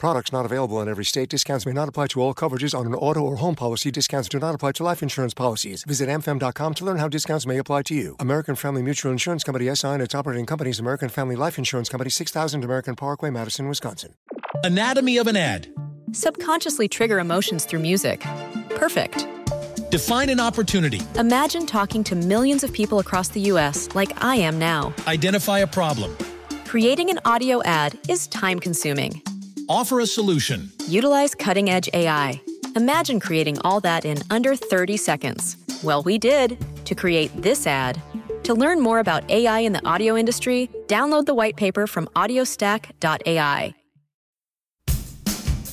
Products not available in every state. Discounts may not apply to all coverages on an auto or home policy. Discounts do not apply to life insurance policies. Visit amfam.com to learn how discounts may apply to you. American Family Mutual Insurance Company SI and its operating companies American Family Life Insurance Company 6000 American Parkway, Madison, Wisconsin. Anatomy of an ad. Subconsciously trigger emotions through music. Perfect. Define an opportunity. Imagine talking to millions of people across the U.S. like I am now. Identify a problem. Creating an audio ad is time consuming. Offer a solution. Utilize cutting edge AI. Imagine creating all that in under 30 seconds. Well, we did to create this ad. To learn more about AI in the audio industry, download the white paper from audiostack.ai.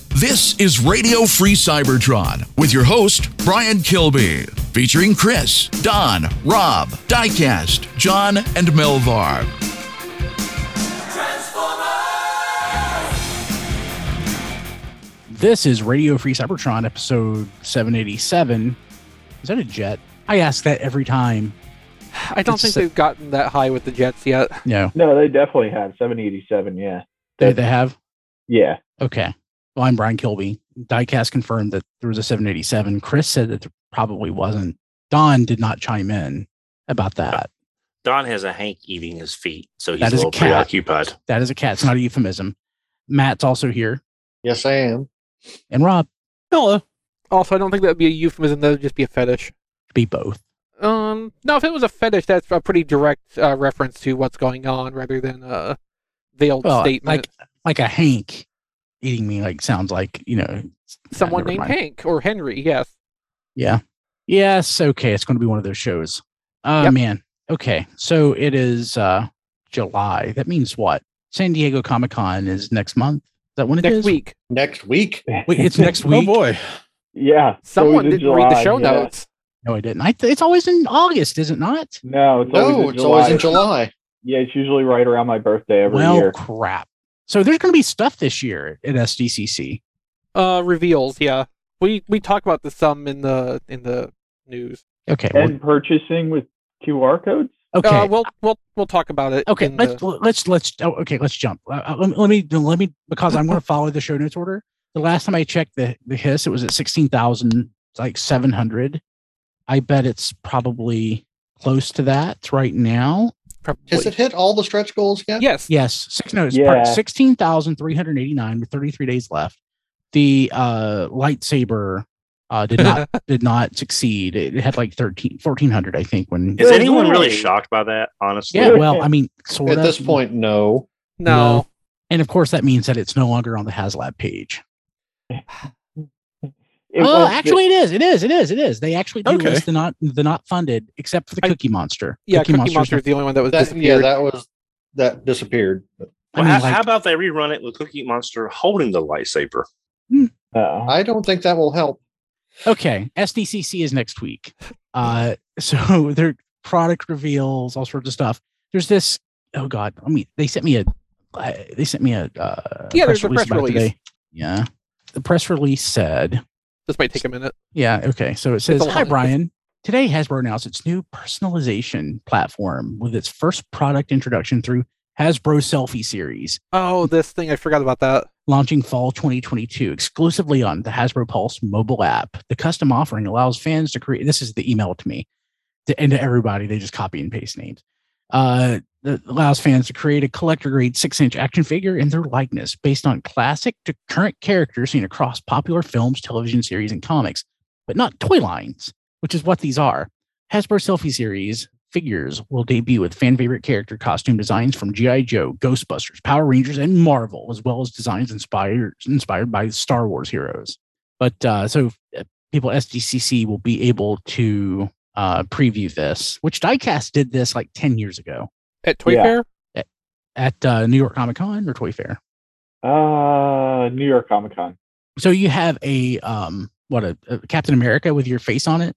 This is Radio Free Cybertron with your host, Brian Kilby, featuring Chris, Don, Rob, Diecast, John, and Melvar. This is Radio Free Cybertron episode 787. Is that a jet? I ask that every time. I don't It's think se- they've gotten that high with the Jets yet. No. No, they definitely have 787. Yeah. They, they have? Yeah. Okay. Well, I'm Brian Kilby. Diecast confirmed that there was a 787. Chris said that there probably wasn't. Don did not chime in about that. Don has a Hank eating his feet, so he's That a is a cat. preoccupied. That is a cat. It's not a euphemism. Matt's also here. Yes, I am. And Rob, Hello. Also, I don't think that would be a euphemism. That would just be a fetish. be both. Um, no, if it was a fetish, that's a pretty direct uh, reference to what's going on, rather than a veiled Well, statement. like like a Hank eating me like sounds like, you know, Someone named mind. Hank or Henry. Yes. Yeah. Yes. Okay. It's going to be one of those shows. Oh, Yep. man. Okay. So it is uh July. That means what? San Diego Comic Con is next month. Is that when it Next is? week. Next week. Wait, it's next week. oh boy. Yeah. Someone always didn't read the show yeah. notes. No, I didn't. I th- it's always in August, is it not? No, it's always No, in it's always in July. July. Yeah, it's usually right around my birthday every well, year. crap. So there's going to be stuff this year at SDCC. Uh, reveals. Yeah, we we talk about the some in the in the news. Okay. well- And purchasing with QR codes? Okay. Uh, we'll we'll we'll talk about it. Okay, let's the- let's let's oh, okay, let's jump. Uh, uh, let, me- let me let me because I'm going to follow the show notes order. The last time I checked the the hiss, it was at sixteen thousand, like seven hundred. I bet it's probably close to that right now. probably. Has it hit all the stretch goals yet? Yes. Yes, six no, it's Yeah. sixteen thousand three hundred eighty nine with thirty three days left. The uh lightsaber uh did not did not succeed. It had like 13 1400 I think when Is anyone really Yay. shocked by that? Honestly, yeah, well, I mean, sort At of. this point, no. No. No. And of course, that means that it's no longer on the HasLab page. It oh, won't- actually, it is. It is. It is. It is. They actually do Okay. list the not the not funded, except for the I- Cookie Monster. Yeah, Cookie, Monster's Monster is the only one that was That, yeah, disappeared. that was that disappeared. But I mean, how, like- how about they rerun it with Cookie Monster holding the lightsaber? Uh-oh. I don't think that will help. Okay, SDCC is next week. Uh, so their product reveals, all sorts of stuff. There's this. Oh God, I mean, they sent me a. uh, They sent me a. Uh, Yeah, there's a press release. Today. Yeah, the press release said. This might take a minute. Yeah. Okay. So it says, "Hi. Brian. Today, Hasbro announced its new personalization platform with its first product introduction through Hasbro Selfie Series, Oh, this thing I forgot about that. Launching fall 2022 exclusively on the Hasbro Pulse mobile app. The custom offering allows fans to create. This is the email to me, to, and to everybody. They just copy and paste names. Uh, allows fans to create a collector grade six inch action figure in their likeness based on classic to current characters seen across popular films, television series, and comics, but not toy lines, which is what these are. Hasbro Selfie Series figures will debut with fan favorite character costume designs from G.I. Joe, Ghostbusters, Power Rangers, and Marvel, as well as designs inspired inspired by Star Wars heroes. But uh, so uh, people at SDCC will be able to uh, preview this, which Diecast did this like 10 years ago At Toy Yeah. Fair? at uh, New York Comic Con or Toy Fair. Uh, New York Comic Con. So you have a um what a, a Captain America with your face on it.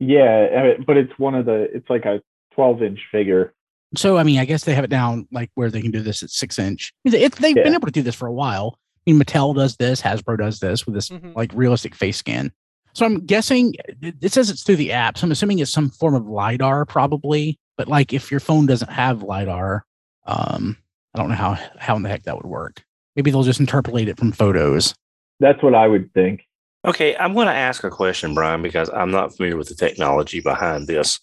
Yeah, but it's one of the. It's like a 12 inch figure. So I mean, I guess they have it down like where they can do this at six inch. I mean, It, they've been able to do this for a while. I mean, Mattel does this, Hasbro does this with this Mhm. like realistic face scan. So I'm guessing it, it says it's through the app. So I'm assuming it's some form of lidar, probably. But like, if your phone doesn't have lidar, um, I don't know how how in the heck that would work. Maybe they'll just interpolate it from photos. That's what I would think. Okay, I'm going to ask a question, Brian, because I'm not familiar with the technology behind this.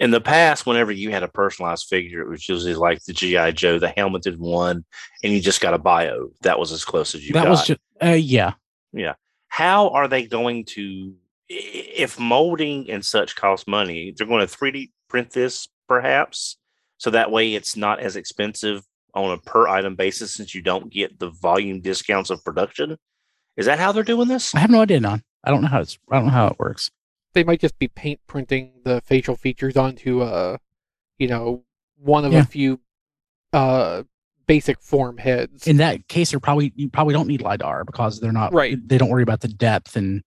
In the past, whenever you had a personalized figure, it was usually like the GI Joe, the helmeted one, and you just got a bio. That was as close as you that got. was just, uh, yeah. How are they going to, if molding and such cost money, they're going to 3D print this perhaps, so that way it's not as expensive on a per item basis since you don't get the volume discounts of production. Is that how they're doing this? I have no idea, non. I don't know how it's. I don't know how it works. They might just be paint printing the facial features onto uh you know, one of Yeah. a few uh basic form heads. In that case, they're probably you probably don't need lidar because they're not Right. They don't worry about the depth and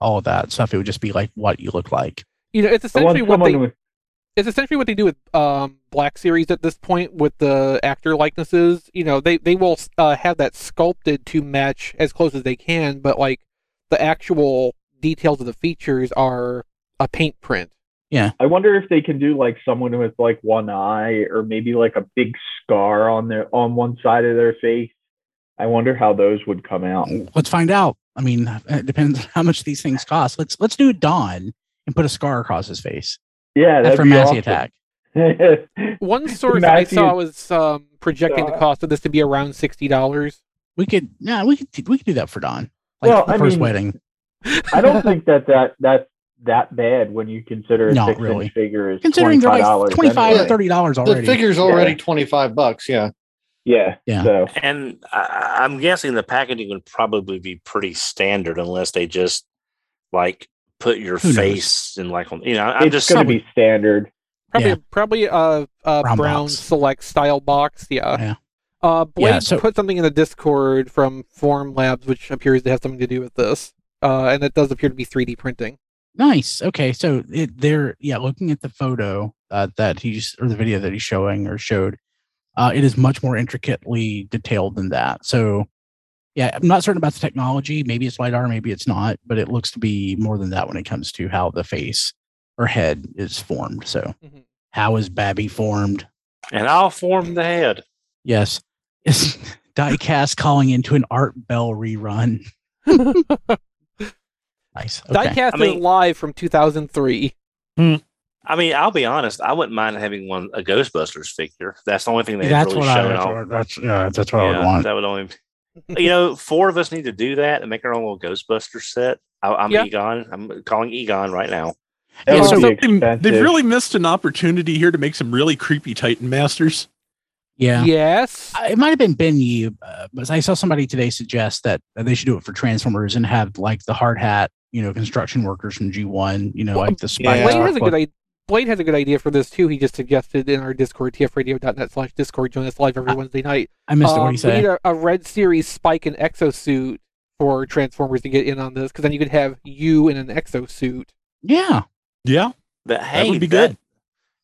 all of that stuff. It would just be like what you look like. you know, it's essentially what they with it's essentially what they do with um Black Series at this point with the actor likenesses. You know, they they will uh, have that sculpted to match as close as they can, but like the actual details of the features are a paint print. Yeah. I wonder if they can do like someone with like one eye or maybe like a big scar on their on one side of their face. I wonder how those would come out. Let's find out. I mean, it depends on how much these things cost. Let's let's do Don and put a scar across his face Yeah, that'd after a be Massey awesome. attack. One source I saw was um, projecting the Uh, cost of this to be around sixty dollars. We could, yeah, we could we could do that for Don, like Well, the I first mean, wedding. I don't think that that that's that bad when you consider a Not six really. inch figure is Considering they're like twenty five anyway. or thirty dollars already The already. figure's already Yeah. 25 bucks. Yeah. Yeah. Yeah. So And I, I'm guessing the packaging would probably be pretty standard unless they just like put your Who knows? face in like on you know I'm it's just going to be standard. Probably Yeah. probably a, a Brown brown, select style box. Yeah. Yeah. Uh, Blade Yeah, so- put something in the Discord from Form Labs, which appears to have something to do with this. Uh, and it does appear to be 3D printing. Nice. Okay, so it, they're yeah, looking at the photo uh, that he's or the video that he's showing or showed, uh, it is much more intricately detailed than that. So yeah, I'm not certain about the technology. Maybe it's lidar, maybe it's not, but it looks to be more than that when it comes to how the face or head is formed. So Mhm. how is Babby formed? and I'll form the head. Yes, is Diecast calling into an Art Bell rerun? Nice. Okay. Diecast I mean- is live from 2003. I mean, I'll be honest. I wouldn't mind having one a Ghostbusters figure. That's the only thing they've That's really what I. shown That's off. that's, yeah, that's what I would want. That would only. you know, four of us need to do that and make our own little Ghostbuster set. I, I'm Yeah. Egon. I'm calling Egon right now. Yeah, so- They- expensive. They've really missed an opportunity here to make some really creepy Titan Masters. Yeah. Yes. Uh, It might have been Ben Yee, uh, but I saw somebody today suggest that uh, they should do it for Transformers and have like the hard hat, you know, construction workers from G1, you know, like the spikes. Blade has a good idea. Blade has a good idea for this too. He just suggested in our Discord, tfradio.net slash Discord, join us live every Wednesday night. I missed it. What Um, do you we need a, a Red Series Spike and exosuit for Transformers to get in on this, because then you could have you in an exosuit. Yeah. Yeah, But hey, would be that- good.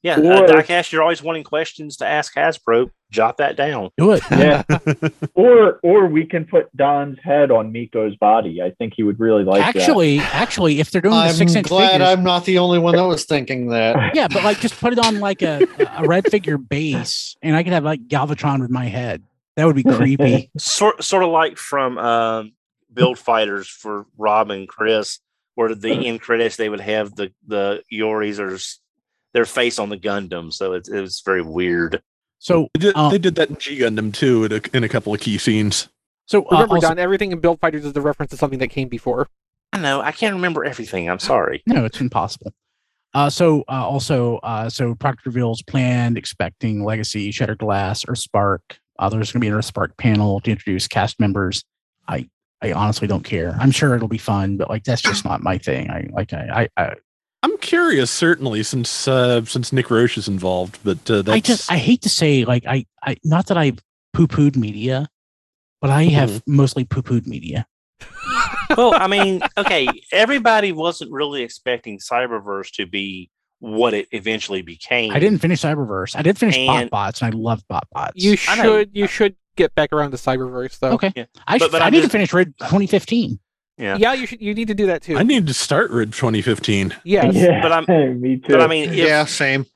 Yeah, Or- uh, Diecast, you're always wanting questions to ask Hasbro. Jot that down. Do it. Yeah. or or we can put Don's head on Miko's body. I think he would really like actually, actually, if they're doing the I'm six inch glad figures, I'm not the only one that was thinking that. yeah, but like just put it on like a, a red figure base, and I could have like Galvatron with my head. That would be creepy. Sort sort of like from um, Build Fighters for Rob and Chris, where the end credits they would have the the Yoris or s- their face on the Gundam. So it's it was very weird. So, They did, uh, they did that in G Gundam too in a, in a couple of key scenes. so uh, Remember, also- Don, everything in Build Fighters is a reference to something that came before. I know I can't remember everything. I'm sorry. No, it's impossible. Uh, so uh, also, uh, so Proctor reveals planned, expecting Legacy, Shattered Glass, Earthspark. Uh, there's going to be another Spark panel to introduce cast members. I I honestly don't care. I'm sure it'll be fun, but like that's just not my thing. I like I I I, I'm curious, certainly, since uh, since Nick Roche is involved, but uh, that's I just I hate to say like I I not that I've poo pooed media, but I have mostly poo pooed media. well, I mean, okay, everybody wasn't really expecting Cyberverse to be what it eventually became. I didn't finish Cyberverse. I did finish And- BotBots, and I love BotBots. You should you should get back around to Cyberverse though. Okay. Yeah. I, But- but I I'm need to finish Red 2015. Yeah. Yeah, you should. You need to do that too. I need to start Rid 2015. yes. Yeah, But I'm- me too. But I mean, if, yeah, same.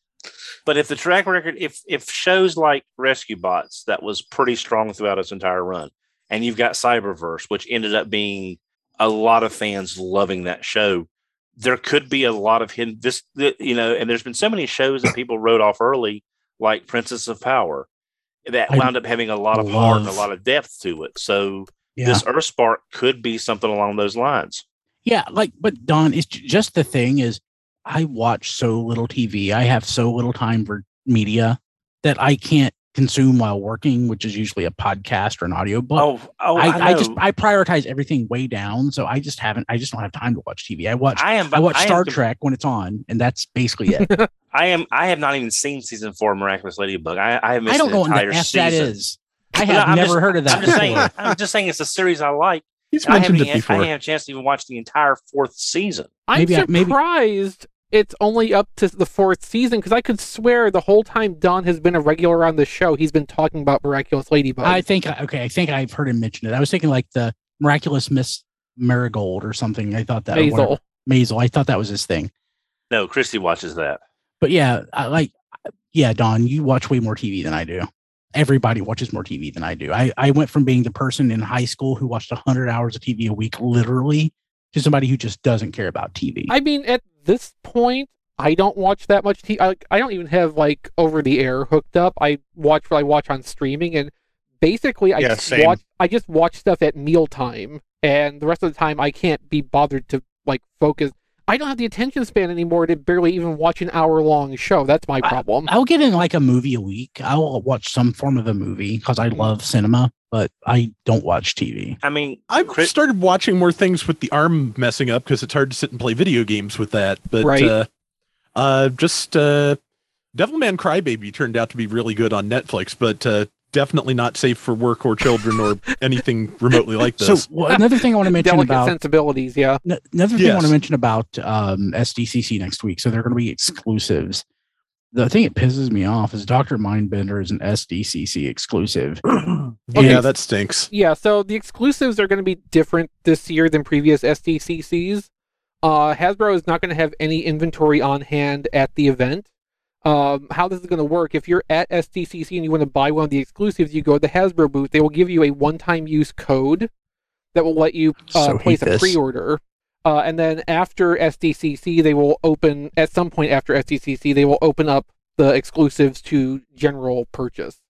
But if the track record, if if shows like Rescue Bots that was pretty strong throughout its entire run, and you've got Cyberverse, which ended up being a lot of fans loving that show, there could be a lot of hidden this you know, and there's been so many shows that people wrote off early, like Princess of Power, that I wound up having a lot of heart and a lot of depth to it. So Yeah. this Earthspark could be something along those lines. Yeah, like, but Don, it's just the thing is, I watch so little TV. I have so little time for media that I can't consume while working, which is usually a podcast or an audiobook. Oh, oh, I, I, I, just. I prioritize everything way down, so I just haven't. I just don't have time to watch TV. I watch I am. I watch am Star com- Trek when it's on, and that's basically it. I am. I have not even seen season four of Miraculous Ladybug. I, I have missed I don't know what entire the f season. that is. I No, have I'm never just- heard of that I'm just before. saying. I'm just saying it's a series I like. He's and I mentioned haven't, it I before. didn't have a chance to even watch the entire fourth season. I'm Maybe I- maybe- surprised it's only up to the fourth season because I could swear the whole time Don has been a regular on the show, he's been talking about Miraculous Ladybug. I think okay. I think I've heard him mention it. I was thinking like the miraculous Miss Marigold or something. I thought that or whatever. Maisel. Maisel. I thought that was his thing. No, Christy watches that. But yeah, I like yeah, Don, you watch way more TV than I do. Everybody watches more TV than I do. I, I went from being the person in high school who watched 100 hours of TV a week, literally, to somebody who just doesn't care about TV. I mean, at this point, I don't watch that much TV. I, I don't even have like over the air hooked up. I watch what I watch on streaming, and basically, I Yeah, just same. watch. I just watch stuff at mealtime, and the rest of the time, I can't be bothered to like focus. I don't have the attention span anymore to barely even watch an hour long show. That's my problem. I'll get in like a movie a week. I'll watch some form of a movie because I love cinema, but I don't watch TV. I mean, I've Chris- started watching more things with the arm messing up because it's hard to sit and play video games with that. But Right. uh, uh, just uh, Devilman Crybaby turned out to be really good on Netflix, but uh, definitely not safe for work or children or anything remotely like So this. well, another thing I want to mention Delicate about sensibilities, yeah. N- Another thing I want to mention about um, SDCC next week. So they're going to be exclusives. The thing that pisses me off is Dr. Mindbender is an SDCC exclusive. Okay. Yeah, that stinks. Yeah, so the exclusives are going to be different this year than previous SDCCs. Uh, Hasbro is not going to have any inventory on hand at the event. Um, how this is going to work, if you're at SDCC and you want to buy one of the exclusives, you go to the Hasbro booth. They will give you a one-time use code that will let you uh, So place a this. pre-order. Uh, and then after SDCC, they will open, at some point after SDCC, they will open up the exclusives to general purchase.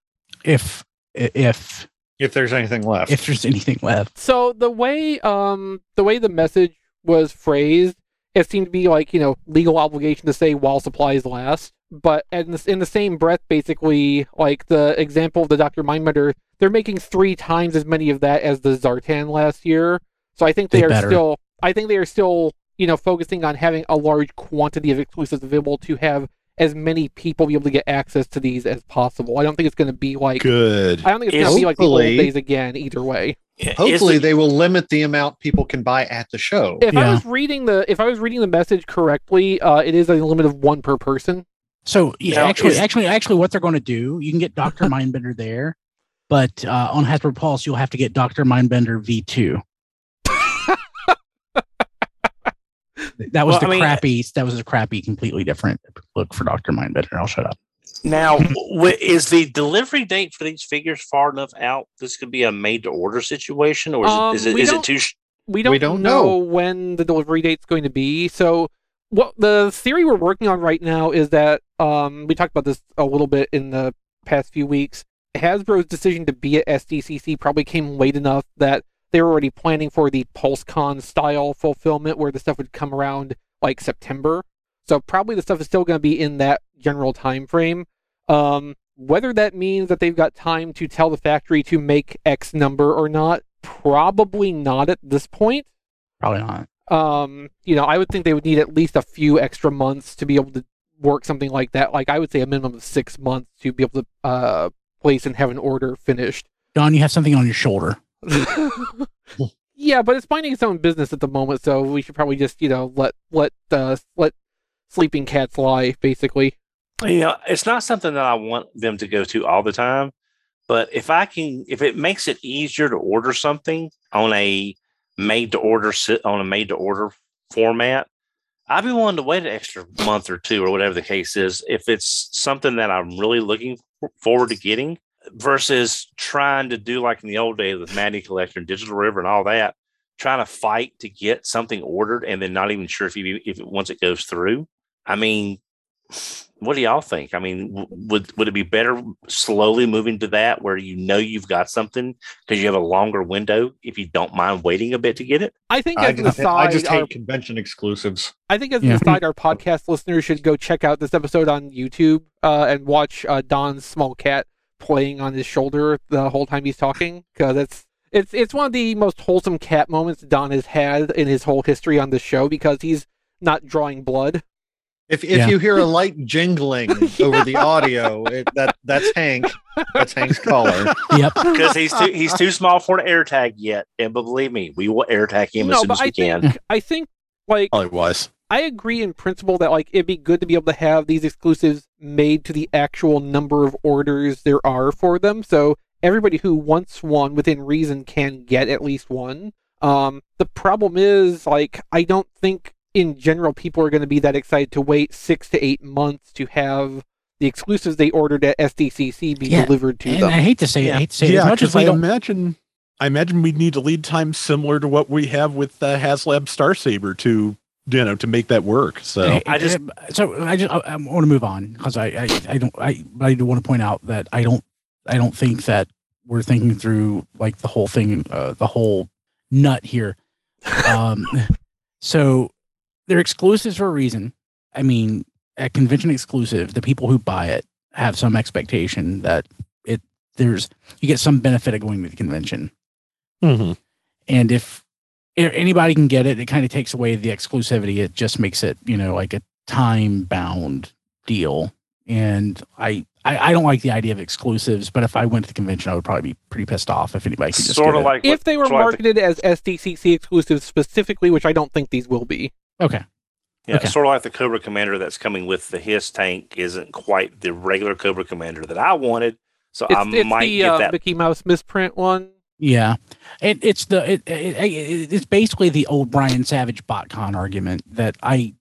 If if If there's anything left. if there's anything left, So the way um the way the message was phrased, it seemed to be like you know legal obligation to say while supplies last. But in the, in the same breath, basically, like the example of the Doctor Mindbender, they're making three times as many of that as the Zartan last year. So I think they, They are better. still, I think they are still, you know, focusing on having a large quantity of exclusives available to have as many people be able to get access to these as possible. I don't think it's going to be like, Good. I don't think it's going to be like the old Hopefully- days again. Either way. Hopefully, the- they will limit the amount people can buy at the show. if I was reading the if I was reading the message correctly, uh, it is a limit of one per person. So yeah, Now, actually, is- actually, actually, what they're going to do, you can get Doctor Mindbender there, but uh, on Hasbro Pulse, you'll have to get Doctor Mindbender V two. That was Well, the I mean- crappy. That was a crappy, completely different look for Doctor Mindbender. I'll shut up. Now, w- is the delivery date for these figures far enough out? This could be a made to order situation, or is Um, it is it, we don't- it too? Sh- We don't, don't know, know. when the delivery date's going to be. So, what the theory we're working on right now is that um, we talked about this a little bit in the past few weeks. Hasbro's decision to be at SDCC probably came late enough that they were already planning for the PulseCon style fulfillment, where the stuff would come around like September. So probably the stuff is still going to be in that general time frame. Um, whether that means that they've got time to tell the factory to make X number or not, probably not at this point. Probably not. Um, you know, I would think they would need at least a few extra months to be able to work something like that. Like I would say a minimum of six months to be able to uh, place and have an order finished. Don, you have something on your shoulder. yeah, but it's minding its own business at the moment, so we should probably just you know let let uh, let sleeping cats lie, basically. you know, it's not something that I want them to go to all the time, But if I can, if it makes it easier to order something on a made to order sit on a made to order format, I'd be willing to wait an extra month or two or whatever the case is if it's something that I'm really looking forward to getting versus trying to do like in the old days with Matty Collector and Digital River and all that, trying to fight to get something ordered and then not even sure if you if it, once it goes through. I mean, what do y'all think? I mean, would would it be better slowly moving to that where you know you've got something because you have a longer window if you don't mind waiting a bit to get it? I think I as an just, aside, I just hate our- convention exclusives. I think as Yeah. an aside, our podcast listeners should go check out this episode on YouTube uh, and watch uh, Don's small cat playing on his shoulder the whole time he's talking because it's it's it's one of the most wholesome cat moments Don has had in his whole history on the show because he's not drawing blood. If if Yeah. you hear a light jingling over the audio, it, that that's Hank. That's Hank's collar. Yep. Because he's too he's too small for an air tag yet. And but believe me, we will air tag him as soon but as we I can. think I think like Probably wise. I agree in principle that like it'd be good to be able to have these exclusives made to the actual number of orders there are for them. So everybody who wants one within reason can get at least one. Um, the problem is like I don't think in general people are going to be that excited to wait six to eight months to have the exclusives they ordered at SDCC be Yeah, delivered to And them. I hate to say it, I hate to say it, yeah, as much as because we I don't imagine, I imagine we'd need a lead time similar to what we have with uh, HasLab Star Saber to, you know, to make that work. So I just- so I just I, I want to move on because I, I I don't I but I do want to point out that I don't I don't think that we're thinking through like the whole thing uh, the whole nut here. Um, so they're exclusives for a reason. I mean, a convention exclusive, the people who buy it have some expectation that it there's you get some benefit of going to the convention. Mhm. And if, if anybody can get it, it kind of takes away the exclusivity. It just makes it, you know, like a time bound deal. And I, I, I don't like the idea of exclusives, but if I went to the convention, I would probably be pretty pissed off if anybody could just Sort get of it. like if they were sort of like the- marketed as SDCC exclusives specifically, which I don't think these will be. Okay. Yeah, Okay. sort of like the Cobra Commander that's coming with the his tank isn't quite the regular Cobra Commander that I wanted. So It's, I it's might the get uh, that. Mickey Mouse misprint one. Yeah, it, it's the it, it, it, it's basically the old Brian Savage botcon argument that I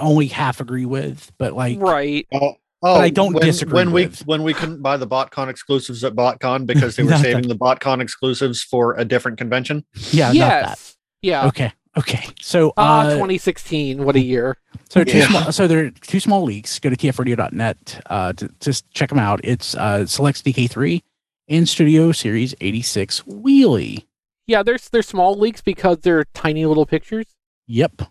only half agree with, but like right. Oh, But I don't when, disagree when we when we couldn't buy the BotCon exclusives at BotCon because they were Not saving the BotCon exclusives for a different convention. yeah, not that. yes. Yeah. Okay, okay. So Ah, uh, 2016. What a year. So two Yeah. small, so there are two small leaks. Go to tfradio.net uh, to just check them out. It's uh, Selects DK3 and Studio Series 86 Wheelie. Yeah, there's they're small leaks because they're tiny little pictures. Yep.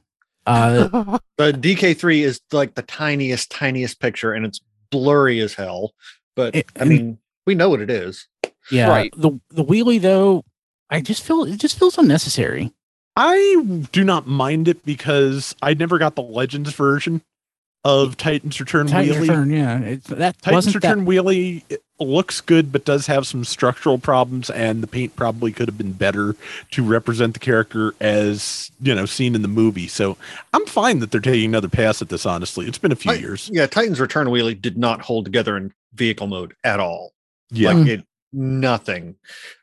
Uh, The DK3 is like the tiniest, tiniest picture, and it's blurry as hell. But It- I mean, we know what it is. yeah. Right. The the Wheelie though, I just feel it just feels unnecessary. I do not mind it because I never got the Legends version of Titan's Return Titan's Wheelie. Return, yeah. It, that Titan's wasn't Return that. Wheelie looks good, but does have some structural problems, and the paint probably could have been better to represent the character as you know seen in the movie. So I'm fine that they're taking another pass at this. Honestly, it's been a few I- years. Yeah, Titan's Return Wheelie did not hold together in vehicle mode at all. Yeah, Like it nothing.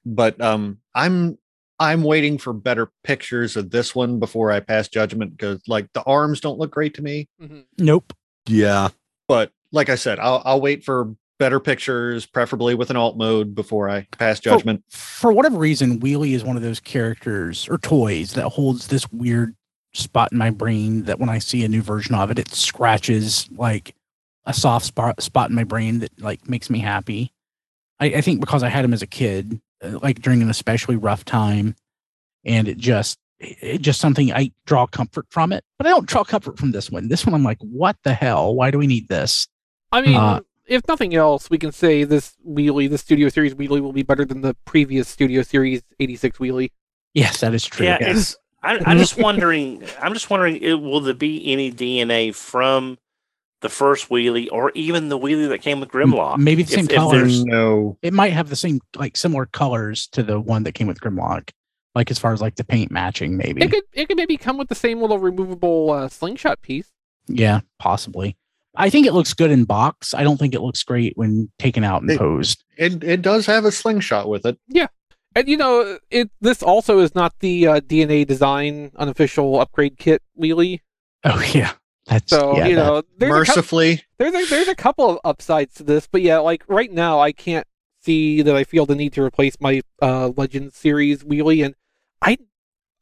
But um I'm I'm waiting for better pictures of this one before I pass judgment because like the arms don't look great to me. Mhm. Nope. yeah. But like I said, I'll I'll wait for better pictures, preferably with an alt mode before I pass judgment. For whatever reason, Wheelie is one of those characters or toys that holds this weird spot in my brain that when I see a new version of it, it scratches like a soft spot spot in my brain that like makes me happy. I, I think because I had him as a kid, like during an especially rough time, and it just it just something I draw comfort from it. But I don't draw comfort from this one. This one, I'm like, what the hell? Why do we need this? I mean, Uh, if nothing else, we can say this wheelie, the Studio Series wheelie, will be better than the previous Studio Series 86 wheelie. Yes, that is true. yeah, yes. I, I'm just wondering. I'm just wondering. It, will there be any DNA from the first wheelie, or even the wheelie that came with Grimlock? maybe the same if colors. there's- no. it might have the same like similar colors to the one that came with Grimlock. Like as far as like the paint matching, maybe. It could it could maybe come with the same little removable uh, slingshot piece. yeah, possibly. I think it looks good in box. I don't think it looks great when taken out and It- posed. It it does have a slingshot with it. Yeah, and you know, it this also is not the uh, DNA design unofficial upgrade kit wheelie. Oh yeah, that's So yeah, you that- know, there's a, cou- Mercifully, there's a there's a couple of upsides to this, but yeah, like right now, I can't see that I feel the need to replace my uh, Legends series wheelie, and I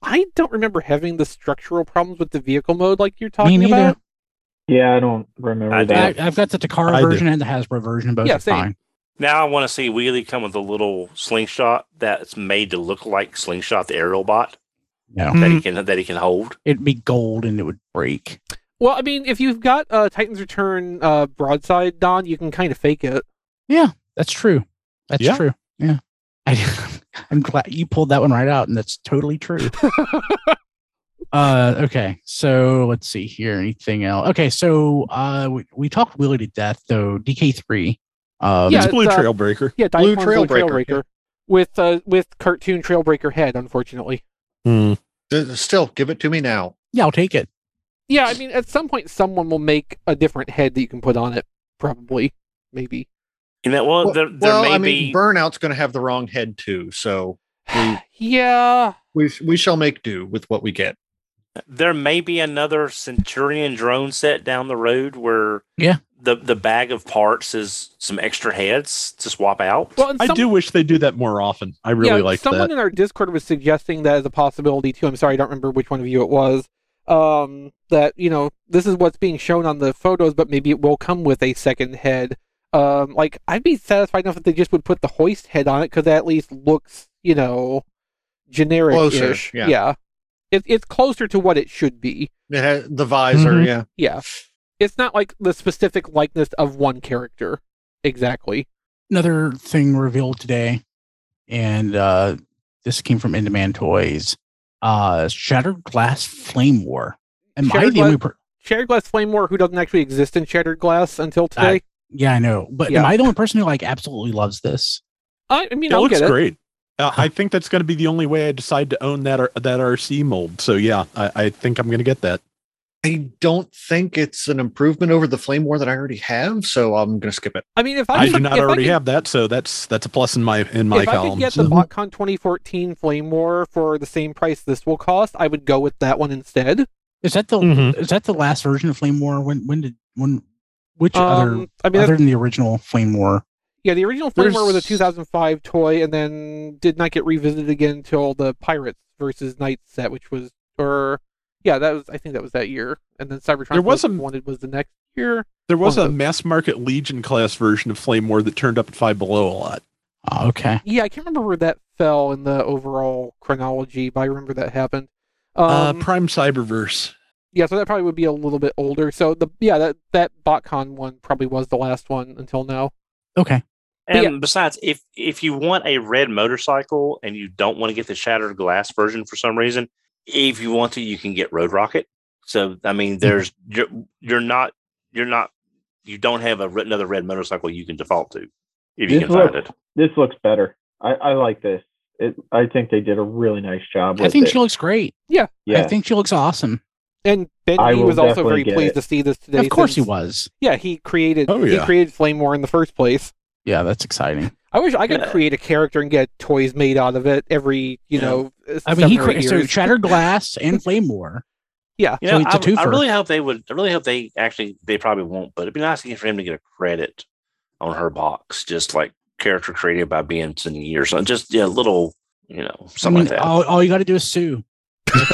I don't remember having the structural problems with the vehicle mode like you're talking about. Yeah, I don't remember I- that. I, I've got the Takara I do. version and the Hasbro version. Both Yeah, are same. fine. Now I want to see Wheelie come with a little slingshot that's made to look like Slingshot the aerial bot No, that he can that he can hold. it'd be gold and it would break. Well, I mean, if you've got uh, Titan's Return uh, broadside, Don, you can kind of fake it. Yeah, that's true. That's Yeah. true. Yeah. I, I'm glad you pulled that one right out, and that's totally true. uh, okay. So let's see here. Anything else? Okay. So uh, we, we talked Wheelie to death, though. DK3. Um, Yeah, it's it's, Blue uh, Trailbreaker. Yeah, Blue Dive Blue Trailbreaker, Trailbreaker with uh, with cartoon Trailbreaker head, unfortunately. Hmm. Still give it to me now. yeah, I'll take it. Yeah, I mean, at some point, someone will make a different head that you can put on it. Probably, maybe. And that well, there, there well, may I mean, be Burnout's going to have the wrong head too, so we, yeah, we we shall make do with what we get. there may be another Centurion drone set down the road where Yeah. the the bag of parts is some extra heads to swap out. well, and I do wish they do that more often. I really yeah, like someone that. in our Discord was suggesting that as a possibility too. I'm sorry, I don't remember which one of you it was. Um, that you know, this is what's being shown on the photos, but maybe it will come with a second head. Um, like I'd be satisfied enough if they just would put the hoist head on it because that at least looks, you know, generic-ish. Closer, yeah. It, it's closer to what it should be. It has the visor, Mhm. yeah. Yeah, it's not like the specific likeness of one character. Exactly. Another thing revealed today, and uh, this came from In Demand Toys. Uh, Shattered Glass Flame War. Am I Shattered the only? Glass- Per- Shattered Glass Flame War, who doesn't actually exist in Shattered Glass until today. yeah, I know, but am I the only person who like absolutely loves this? I, I mean, It I'll looks get it. great. Uh, I think that's going to be the only way I decide to own that R- that Arcee mold. So yeah, I, I think I'm going to get that. I don't think it's an improvement over the Flame War that I already have, so I'm going to skip it. I mean, if I, I could- do not already I could, have that, so that's that's a plus in my in my if I could columns. get the. BotCon 2014 Flame War for the same price this will cost, I would go with that one instead. Is that the Mhm. is that the last version of Flame War? When when did when which other Um, I mean, other than the original Flame War? yeah, the original Flame War was a 2005 toy, and then did not get revisited again until the Pirates versus Knights set, which was or yeah, that was I think that was that year, and then Cybertron There was Most a- wanted was the next year. there was a mass market Legion class version of Flame War that turned up at five below a lot. Oh, okay. Yeah, I can't remember where that fell in the overall chronology, but I remember that happened. Um, uh, Prime Cyberverse. Yeah, so that probably would be a little bit older. So the yeah, that that BotCon one probably was the last one until now. Okay. And yeah. besides, if if you want a red motorcycle and you don't want to get the shattered glass version for some reason, if you want to, you can get Road Rocket. So I mean, mm-hmm. there's you're you're not you're not you don't have a another red motorcycle you can default to if you This can find it. This looks better. I, I like this. It, I think they did a really nice job with I think it. she looks great. yeah. yeah, I think she looks awesome. And Ben I he was also very pleased it. to see this today. of course he was. Yeah, he created Oh, yeah. he created Flame War in the first place. Yeah, that's exciting. I wish I could Yeah. create a character and get toys made out of it every, you Yeah. know, I mean, he seven or so. Shattered Glass and Flame War. yeah. You So it's a I, I twofer. really hope they would. I really hope they actually. They probably won't, but it'd be nice for him to get a credit on her box, just like character created by Benson or something. Just yeah, little, you know, I something mean, like that. all, all you got to do is sue.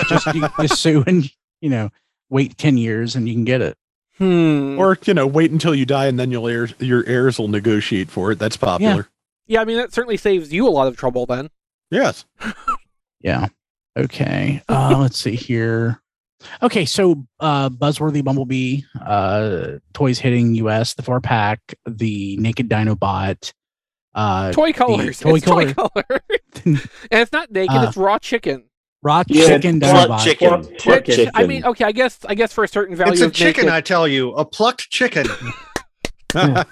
just, you, just sue and you know wait ten years and you can get it. Hmm. Or you know, wait until you die and then your heirs your heirs will negotiate for it. That's popular. yeah, I mean that certainly saves you a lot of trouble then. Yes. Yeah. Okay. Uh, let's see here. Okay, so uh, Buzzworthy Bumblebee, uh, toys hitting US, the four pack, the Naked Dinobot, uh, Toy colors. toy it's toy color. color. and it's not naked, Uh, it's raw chicken. raw Yeah, chicken Plucked Dinobot. chicken. Plucked Plucked chicken. I mean, okay, I guess I guess for a certain value It's a of chicken, naked, I tell you, a plucked chicken. uh,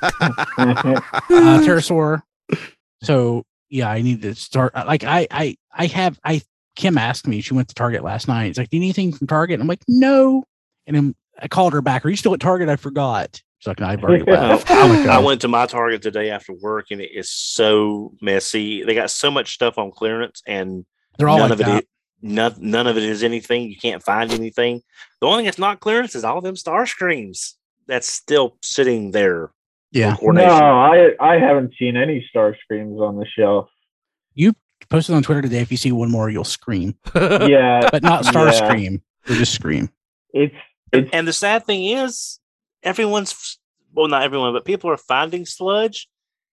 pterosaur. So yeah, I need to start. uh, Like I, I, I have. I Kim asked me. She went to Target last night. It's like, do you need anything from Target? I'm like, no. And then I called her back. Are you still at Target? I forgot. So I can, I've already left. I'm I went to my Target today after work, and it is so messy. They got so much stuff on clearance, and They're all none like of it. that. Is, none, none of it is anything. You can't find anything. The only thing that's not clearance is all them star screams that's still sitting there. Yeah. for No. I I haven't seen any star screams on the shelf. You posted on Twitter today. If you see one more, you'll scream, Yeah, but not star Yeah. scream. Or just scream. it's And, it's and the sad thing is, everyone's well, not everyone, but people are finding sludge.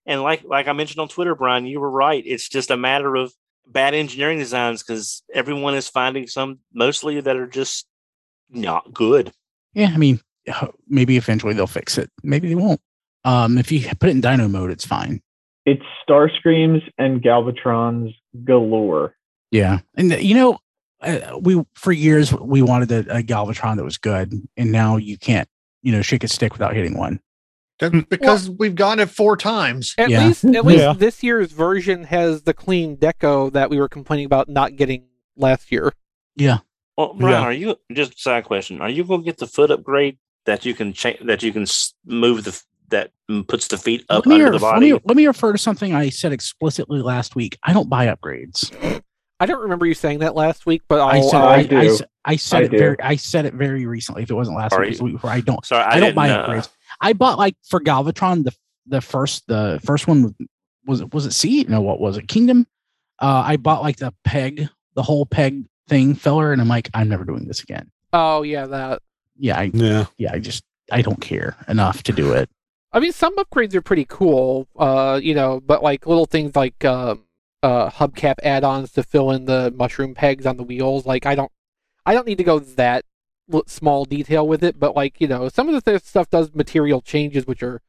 And like like I mentioned on Twitter, Brian, you were right. It's just a matter of bad engineering designs because everyone is finding some mostly that are just not good. Yeah, I mean, maybe eventually they'll fix it. Maybe they won't. Um, if you put it in dino mode, it's fine. it's star screams and galvatrons galore. Yeah, and uh, you know, uh, we for years we wanted a, a Galvatron that was good, and now you can't, you know, shake a stick without hitting one. That's because we've gone it four times. At Yeah. least, at least Yeah. this year's version has the clean deco that we were complaining about not getting last year. Yeah, Well, Brian, Yeah. are you just a side question? Are you going to get the foot upgrade that you can change that you can move the f- puts the feet up let me, under re- the let, me, body? let me refer to something I said explicitly last week. I don't buy upgrades. I don't remember you saying that last week, but I I'll, said uh, I I, I, do. said I it do. very I said it very recently. If it wasn't last Are week, it was week before. I don't. Sorry, I, I, don't buy uh, upgrades. I bought like for Galvatron the the first the first one was- was it was it Sea? No, what was it? Kingdom. Uh, I bought like the peg, the whole peg thing filler, and I'm like, I'm never doing this again. oh yeah, that. Yeah, I Yeah. yeah, I just I don't care enough to do it. I mean, some upgrades are pretty cool, uh, you know, but like little things like um uh, hubcap add-ons to fill in the mushroom pegs on the wheels. Like, I don't, I don't need to go that small detail with it, but like, you know, some of the th- stuff does material changes which are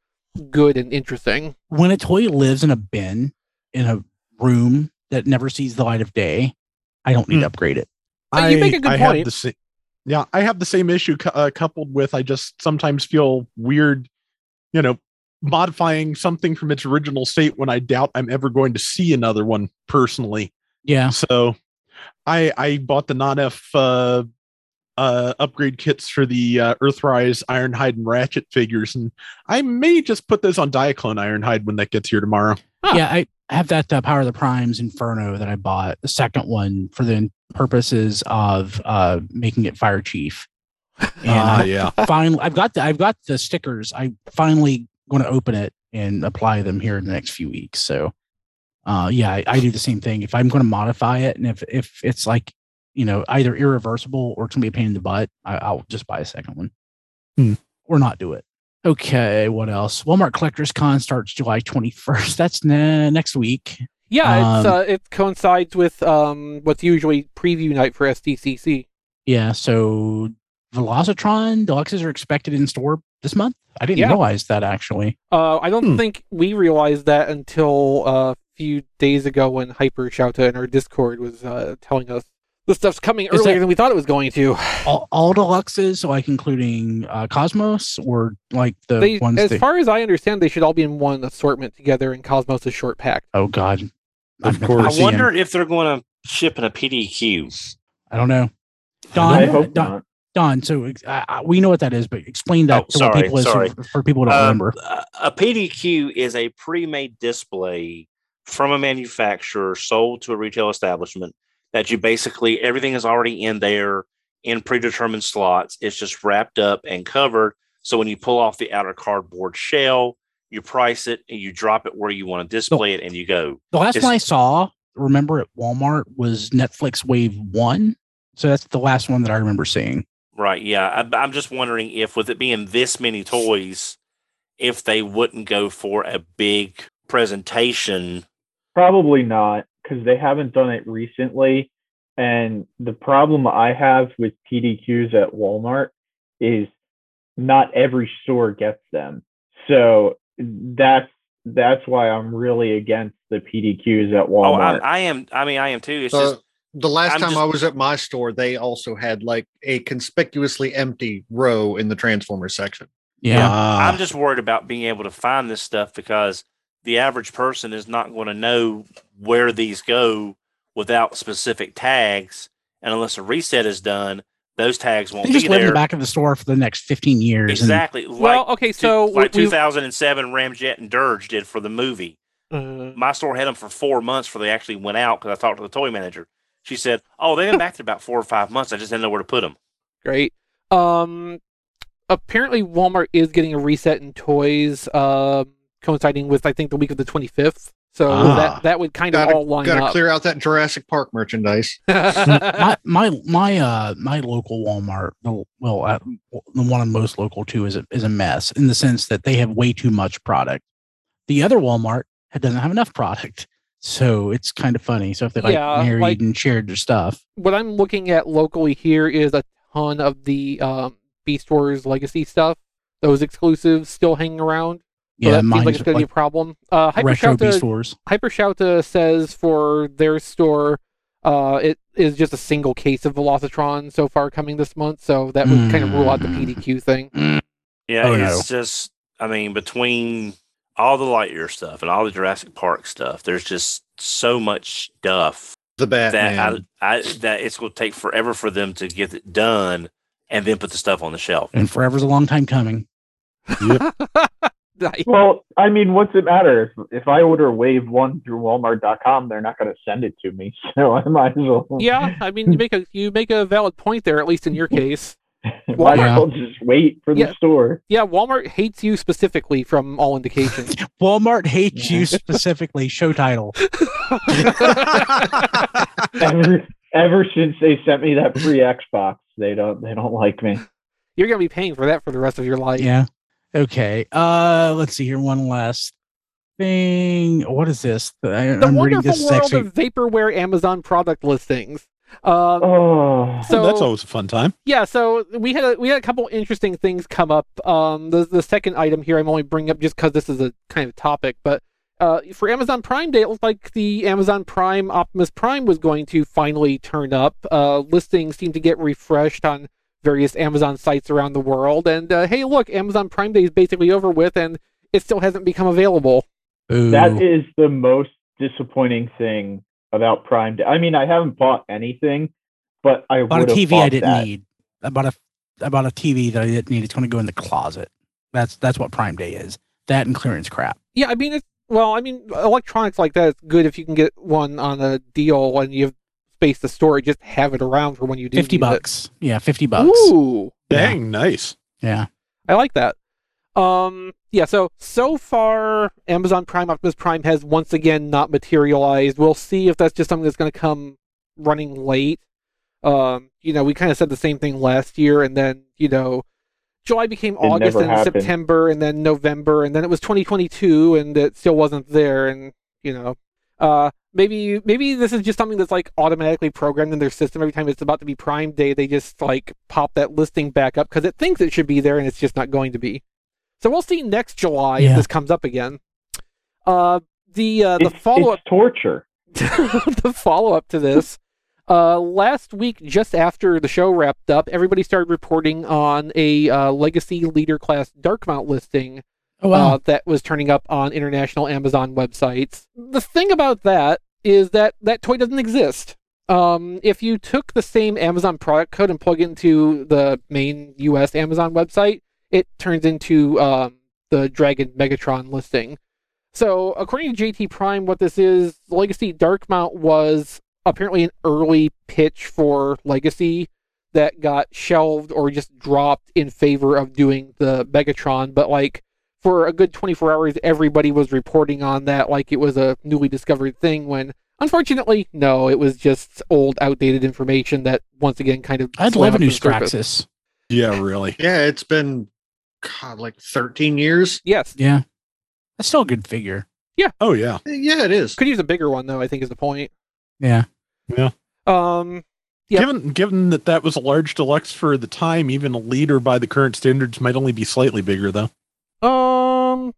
good and interesting. When a toy lives in a bin in a room that never sees the light of day, I don't need to upgrade it. Uh, you make a good I have point. the sa- yeah, I have the same issue cou- uh, coupled with I just sometimes feel weird, you know, modifying something from its original state when I doubt I'm ever going to see another one personally. Yeah, So I I bought the non-F uh, uh, upgrade kits for the uh, Earthrise Ironhide and Ratchet figures, and I may just put those on Diaclone Ironhide when that gets here tomorrow. Huh. yeah. I have that uh, Power of the Primes Inferno that I bought, the second one for the purposes of uh making it Fire Chief. And Ah, I- yeah. finally i've got the i've got the stickers. I finally going to open it and apply them here in the next few weeks. So uh yeah i, I do the same thing. If i'm going to modify it and if if it's like you know either irreversible or it's going to be a pain in the butt I, i'll just buy a second one. Hmm. or not do it. Okay what else? Walmart collectors con starts july 21st that's ne- next week. Yeah, it's Um, uh, it coincides with um what's usually preview night for SDCC. yeah so velocitron deluxes are expected in store this month i didn't Yeah. realize that actually Uh, I don't Hmm. think we realized that until uh, a few days ago when Hyper Shouta in our Discord was uh, telling us the stuff's coming Is earlier that- than we thought it was going to. all, all deluxes, so like including uh, Cosmos or like the They, ones as that. far as I understand, they should all be in one assortment together in Cosmos' is short packed. oh God, Of I'm course. I wonder if they're going to ship in a PDQ. I don't know. I Don, hope Don, not. Don. So uh, we know what that is, but explain that Oh, to sorry, people sorry. for, for people don't Uh, remember. a- PDQ is a pre-made display from a manufacturer sold to a retail establishment that you basically everything is already in there in predetermined slots. It's just wrapped up and covered. So when you pull off the outer cardboard shell, you price it and you drop it where you want to display it, and you go. The last it's- one I saw, remember at Walmart, was Netflix Wave One. So that's the last one that I remember seeing. Right. Yeah. I, I'm just wondering if, with it being this many toys, if they wouldn't go for a big presentation. Probably not, because they haven't done it recently. And the problem I have with PDQs at Walmart is not every store gets them. So that's that's why I'm really against the PDQs at Walmart. Oh, I, Walmart. I am. I mean, I am too. It's The, just the last I'm time just- I was at my store, they also had like a conspicuously empty row in the Transformer section. Yeah. Ah, I'm just worried about being able to find this stuff because the average person is not going to know where these go without specific tags. And unless a reset is done, those tags won't They just be live in the back of the store for the next 15 years. and- Exactly. Well, like, okay, two- so like 2007 Ramjet and Dirge did for the movie. Uh, My store had them for four months before they actually went out because I talked to the toy manager. She said, "Oh, they've been back there about four or five months. I just didn't know where to put them." great. Um, apparently Walmart is getting a reset in toys, um, coinciding with I think the week of the 25th. So Ah. that that would kind of Gotta, all line gotta up. clear out that Jurassic Park merchandise. my my my uh my local Walmart, well, uh, the one I'm most local to is a, is a mess in the sense that they have way too much product. The other Walmart doesn't have enough product, so it's kind of funny. So if they like Yeah, married like- and shared their stuff, what I'm looking at locally here is a ton of the um, Beast Wars Legacy stuff. Those exclusives still hanging around. So yeah, that seems like mine's it's going to be a problem. Uh, retro Beast Hypershouta, Wars. Hypershouta says for their store, uh, it is just a single case of Velocitron so far coming this month. So that would kind of rule out the Mm. PDQ thing. Yeah, Oh, it's just. I mean, between all the Lightyear stuff and all the Jurassic Park stuff, there's just so much stuff The Batman. that I, I that it's going to take forever for them to get it done and then put the stuff on the shelf. And forever's a long time coming. Nice. Well, I mean, what's it matter if if I order Wave One through Walmart.com, they're not going to send it to me, so I might as well. yeah, I mean, you make a you make a valid point there, at least in your case. might Yeah. as well just wait for the store. Yeah, Walmart hates you specifically from all indications. Walmart hates Yeah. you specifically. Show title. ever ever since they sent me that free Xbox, they don't they don't like me. You're gonna be paying for that for the rest of your life. Yeah. Okay. Uh, let's see here. One last thing. What is this? I, The I'm reading wonderful this world actually. of vaporware Amazon product listings. Um, Oh, so that's always a fun time. yeah, so we had a we had a couple interesting things come up. Um, the the second item here I'm only bringing up just because this is a kind of topic, but uh, for Amazon Prime Day, it looked like the Amazon Prime Optimus Prime was going to finally turn up. Uh, listings seem to get refreshed on various Amazon sites around the world, and uh, hey, look, Amazon Prime Day is basically over with, and it still hasn't become available. Ooh. that is the most disappointing thing about Prime Day. I mean, I haven't bought anything, but I bought a TV I didn't that. need. I bought a I bought a TV that I didn't need. It's going to go in the closet. That's that's what Prime Day is. That and clearance crap. Yeah, I mean, it's well, I mean, electronics like that, it's good if you can get one on a deal and you have space to store it. Just have it around for when you do Fifty need it. bucks. Yeah, fifty bucks. Ooh, Yeah. Dang, nice. Yeah. I like that. Um, yeah. So so far, Amazon Prime Optimus Prime has once again not materialized. We'll see if that's just something that's going to come running late. Um, you know, we kind of said the same thing last year, and then you know, July became August and happened. September, and then November, and then it was 2022, and it still wasn't there. And you know, uh, maybe maybe this is just something that's like automatically programmed in their system. Every time it's about to be Prime Day, they just like pop that listing back up because it thinks it should be there, and it's just not going to be. So we'll see next July Yeah. if this comes up again. Uh, the uh, the follow up torture. the follow up to this. Uh, last week, just after the show wrapped up, everybody started reporting on a uh, legacy leader class dark mount listing Oh wow. uh, that was turning up on international Amazon websites. The thing about that is that that toy doesn't exist. Um, if you took the same Amazon product code and plug it into the main US Amazon website, it turns into um, the Dragon Megatron listing. So, according to JT Prime, what this is, Legacy Dark Mount was apparently an early pitch for Legacy that got shelved or just dropped in favor of doing the Megatron. But, like, for a good 24 hours, everybody was reporting on that like it was a newly discovered thing when. Unfortunately, no, it was just old, outdated information that once again kind of. I'd love a new to the surface. Straxus. Yeah, really. Yeah, it's been God, like 13 years. Yes, Yeah. That's still a good figure. Yeah. Oh yeah. Yeah, it is. could use a bigger one though. I think is the point. Yeah. Yeah. Um, Yep. Given given that that was a large deluxe for the time, even a leader by the current standards might only be slightly bigger though. Um,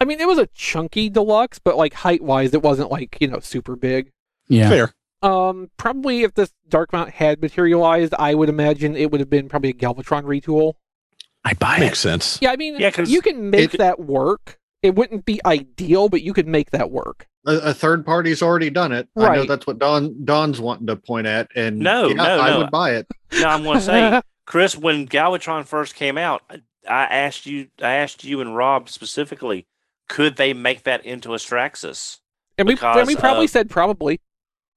I mean, it was a chunky deluxe, but like height wise, it wasn't like you know super big. Yeah. Fair. Um, probably if this Dark Mount had materialized, I would imagine it would have been probably a Galvatron retool. I'd buy Makes it. sense. Yeah, I mean, Yeah, 'cause you can make it- that work. It wouldn't be ideal, but you could make that work. A, a third party's already done it. I know Right. that's what Don Don's wanting to point at, and No, yeah, no, I no. would buy it. No, I'm going to say, Chris, when Galvatron first came out, I asked you, I asked you and Rob specifically, could they make that into a Straxus? And we, and we probably uh, said probably.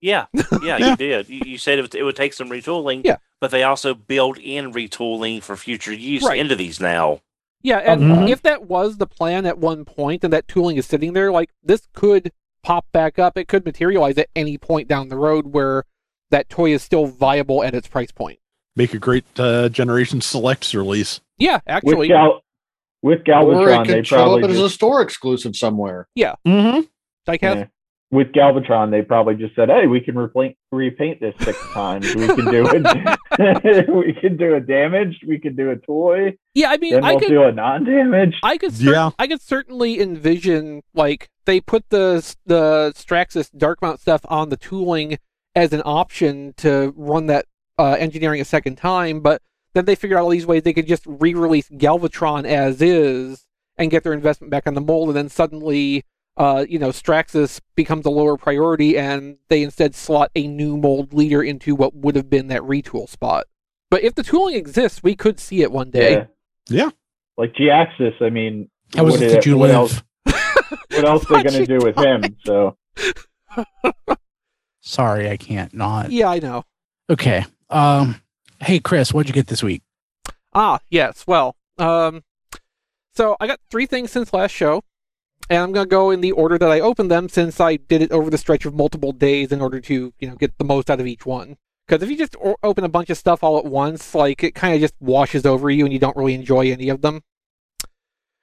Yeah, yeah, Yeah. you did. You, you said it, would- it would take some retooling. Yeah. But they also build in retooling for future use Right. into these now. Yeah, and Mhm. if that was the plan at one point and that tooling is sitting there, like this could pop back up. It could materialize at any point down the road where that toy is still viable at its price point. Make a great uh, Generation Selects release. Yeah, actually. with actually. Gal with or Galvatron, it they could show up probably as a store exclusive somewhere. Yeah. Mm-hmm. Diecast? yeah. With Galvatron, they probably just said, "Hey, we can repaint repaint this six times. We can do it. we can do a damaged. We can do a toy. Yeah, I mean, Then I we'll could do a non-damaged." I could cer- Yeah. I could certainly envision like they put the the Straxus dark mount stuff on the tooling as an option to run that uh, engineering a second time, but then they figured out all these ways they could just re-release Galvatron as is and get their investment back on the mold, and then suddenly. Uh, you know, Straxus becomes a lower priority, and they instead slot a new mold leader into what would have been that retool spot. But if the tooling exists, we could see it one day. Yeah. Yeah. Like Jhiaxus, I mean, How was what it did- did you what live? else? What else are they going to do with him? So Sorry, I can't not. Yeah, I know. Okay. Um. Hey, Chris, what'd you get this week? Ah, yes. Well, um, so I got three things since last show, and I'm gonna go in the order that I opened them since I did it over the stretch of multiple days in order to, you know, get the most out of each one. Because if you just o- open a bunch of stuff all at once, like it kind of just washes over you, and you don't really enjoy any of them.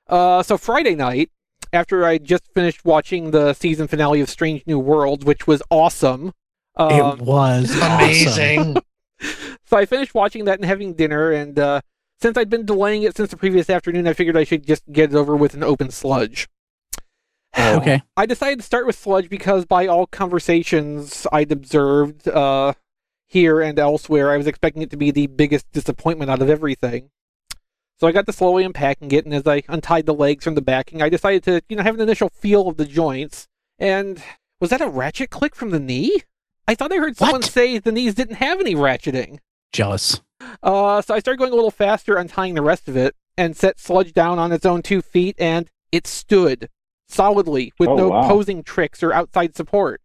Uh, so Friday night, after I just finished watching the season finale of Strange New Worlds, which was awesome. Um, it was awesome. Amazing. so I finished watching that and having dinner, and uh, since I'd been delaying it since the previous afternoon, I figured I should just get it over with an open sludge. Okay. I decided to start with sludge because, by all conversations I'd observed uh, here and elsewhere, I was expecting it to be the biggest disappointment out of everything. So I got to slowly unpacking it, and as I untied the legs from the backing, I decided to, you know, have an initial feel of the joints. And was that a ratchet click from the knee? I thought I heard someone What? say the knees didn't have any ratcheting. Jealous. Uh, so I started going a little faster, untying the rest of it, and set Sludge down on its own two feet, and it stood solidly with Oh, no wow. posing tricks or outside support.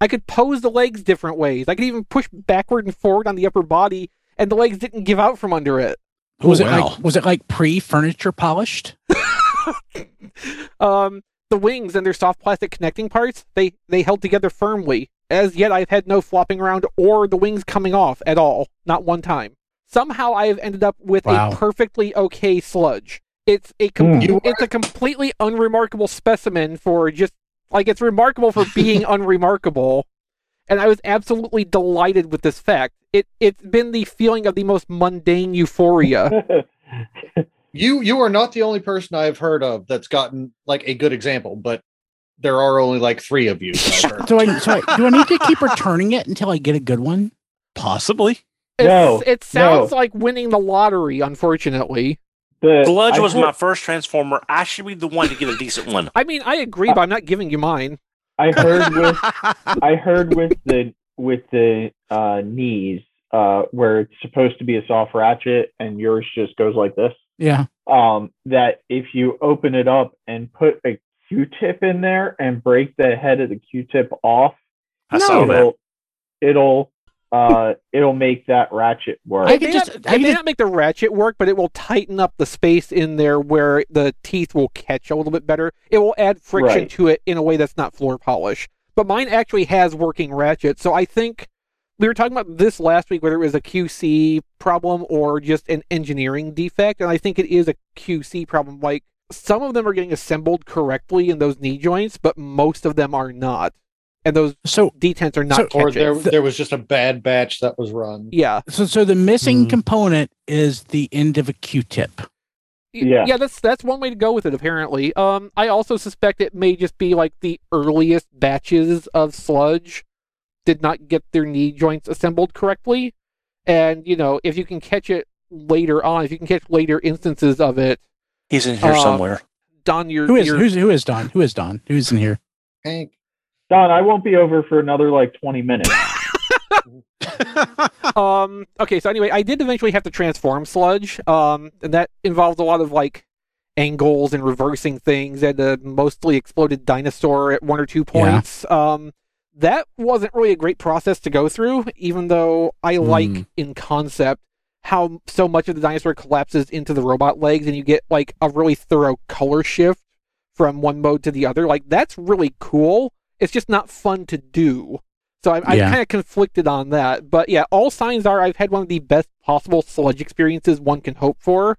I could pose the legs different ways. I could even push backward and forward on the upper body, and the legs didn't give out from under it. Was Oh, it like was it like pre furniture polished? um, the wings and their soft plastic connecting parts, they, they held together firmly. As yet, I've had no flopping around or the wings coming off at all. Not one time. Somehow, I have ended up with Wow. a perfectly okay sludge. It's a com- Hmm. it's a completely unremarkable specimen for just like it's remarkable for being unremarkable, and I was absolutely delighted with this fact. It it's been the feeling of the most mundane euphoria. You you are not the only person I've heard of that's gotten like a good example, but there are only like three of you. that So I so I, do I need to keep returning it until I get a good one? Possibly. It's- No, it sounds no. like winning the lottery. Unfortunately. The- Sludge I was heard- my first Transformer. I should be the one to get a decent one. I mean, I agree, but I'm not giving you mine. I heard with I heard with the with the uh, knees uh, where it's supposed to be a soft ratchet and yours just goes like this. Yeah. Um, that if you open it up and put a Q-tip in there and break the head of the Q-tip off, I saw that. it'll it'll uh, it'll make that ratchet work. I It could may, just- not, I it could may just- not make the ratchet work, but it will tighten up the space in there where the teeth will catch a little bit better. It will add friction Right. to it in a way that's not floor polish. But mine actually has working ratchet, so I think we were talking about this last week, whether it was a QC problem or just an engineering defect, and I think it is a QC problem. Like some of them are getting assembled correctly in those knee joints, but most of them are not, and those So detents are not So- or there there was just a bad batch that was run. yeah, so so the missing Hmm. component is the end of a Q-tip. Yeah. yeah, that's that's one way to go with it. Apparently, um, I also suspect it may just be like the earliest batches of sludge did not get their knee joints assembled correctly, and you know if you can catch it later on, if you can catch later instances of it, He's in here Uh, somewhere. Don, your Who is your- who's who is Don? Who is Don? Who's in here? Hank. Don, I won't be over for another like 20 minutes. um. Okay. So anyway, I did eventually have to transform Sludge. Um, and that involved a lot of like angles and reversing things and a mostly exploded dinosaur at one or two points. Um, that wasn't really a great process to go through, even though I like in concept how so much of the dinosaur collapses into the robot legs and you get like a really thorough color shift from one mode to the other. Like that's really cool. It's just not fun to do. So I'm, I'm Yeah. kind of conflicted on that. But yeah, all signs are I've had one of the best possible sludge experiences one can hope for.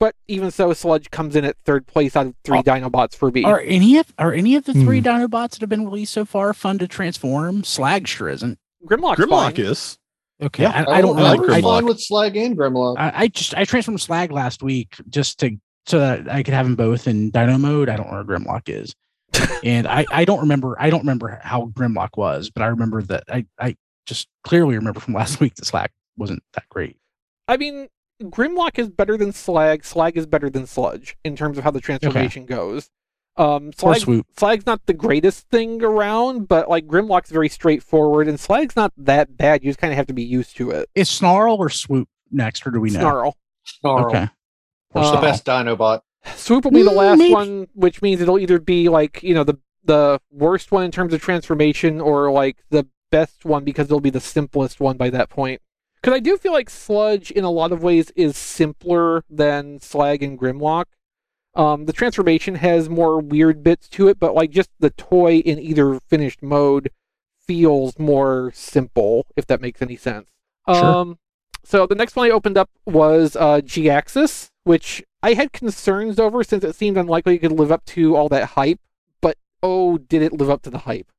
But even so, Sludge comes in at third place out of three Oh. Dinobots for me. Are any of are any of the three hmm. Dinobots that have been released so far fun to transform? Slag sure isn't. Grimlock's Grimlock fine. is. Okay, Yeah, I, I don't I like know. I'm I, Grimlock. fine with Slag and Grimlock. I, I just I transformed Slag last week just to so that I could have them both in Dino mode. I don't know where Grimlock is, and I I don't remember I don't remember how Grimlock was, but I remember that I I just clearly remember from last week that Slag wasn't that great. I mean, Grimlock is better than Slag. Slag is better than Sludge in terms of how the transformation goes. Um, Slag, swoop. Slag's not the greatest thing around, but like Grimlock's very straightforward, and Slag's not that bad. You just kind of have to be used to it. Is Snarl or Swoop next, or do we know? Snarl. Snarl. Okay. What's the Uh, best Dinobot? Swoop will be the Mm, last maybe- one, which means it'll either be like you know the the worst one in terms of transformation, or like the best one because it'll be the simplest one by that point. Because I do feel like Sludge, in a lot of ways, is simpler than Slag and Grimlock. Um, the transformation has more weird bits to it, but like just the toy in either finished mode feels more simple, if that makes any sense. Sure. Um, so the next one I opened up was uh, Jhiaxus, which I had concerns over since it seemed unlikely it could live up to all that hype. But oh, did it live up to the hype?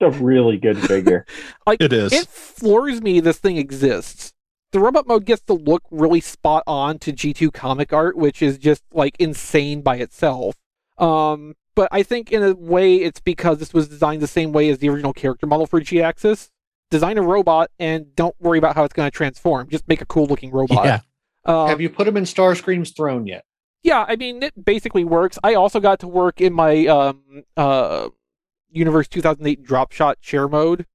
It's a really good figure. Like It is. it floors me this thing exists. The robot mode gets to look really spot on to G2 comic art, which is just like insane by itself. Um, but I think in a way it's because this was designed the same way as the original character model for Jhiaxus. Design a robot and don't worry about how it's going to transform. Just make a cool looking robot. Yeah. Um, Have you put him in Starscream's throne yet? yeah, I mean it basically works. I also got to work in my um uh Universe 2008 drop shot chair mode.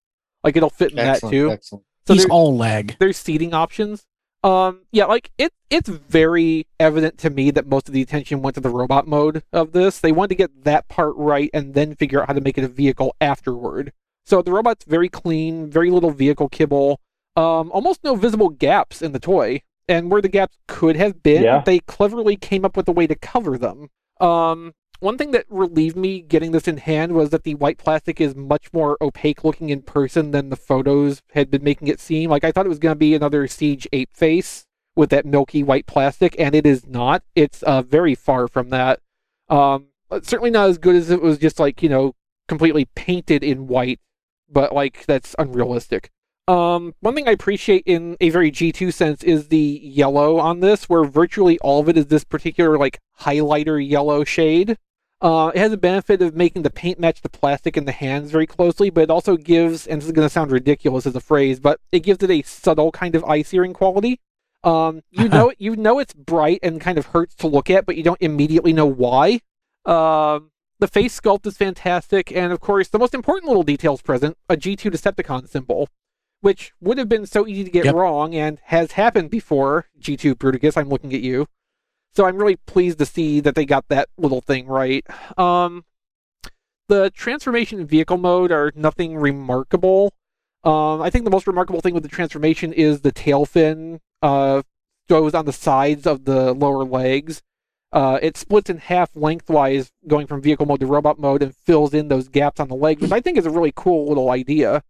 Like it'll fit in Excellent. that too. Excellent. So He's there- all leg. there's seating options. Um, yeah, like it. It's very evident to me that most of the attention went to the robot mode of this. They wanted to get that part right and then figure out how to make it a vehicle afterward. So the robot's very clean, very little vehicle kibble, um, almost no visible gaps in the toy. And where the gaps could have been, Yeah. they cleverly came up with a way to cover them. Um, one thing that relieved me getting this in hand was that the white plastic is much more opaque looking in person than the photos had been making it seem. Like I thought it was going to be another Siege ape face with that milky white plastic, and it is not. It's uh, very far from that. Um, certainly not as good as it was just like you know completely painted in white, but like that's unrealistic. Um, one thing I appreciate in a very G2 sense is the yellow on this, where virtually all of it is this particular like highlighter yellow shade. Uh, it has a benefit of making the paint match the plastic in the hands very closely, but it also gives, and this is going to sound ridiculous as a phrase, but it gives it a subtle kind of eye searing quality. Um, you know, you know it's bright and kind of hurts to look at, but you don't immediately know why. Um, the face sculpt is fantastic, and of course, the most important little details present: a G2 Decepticon symbol, which would have been so easy to get Yep. wrong and has happened before. G2 Bruticus, I'm looking at you. So I'm really pleased to see that they got that little thing right. Um, the transformation and vehicle mode are nothing remarkable. Um, I think the most remarkable thing with the transformation is the tail fin uh, goes on the sides of the lower legs. Uh, it splits in half lengthwise, going from vehicle mode to robot mode, and fills in those gaps on the legs, which I think is a really cool little idea.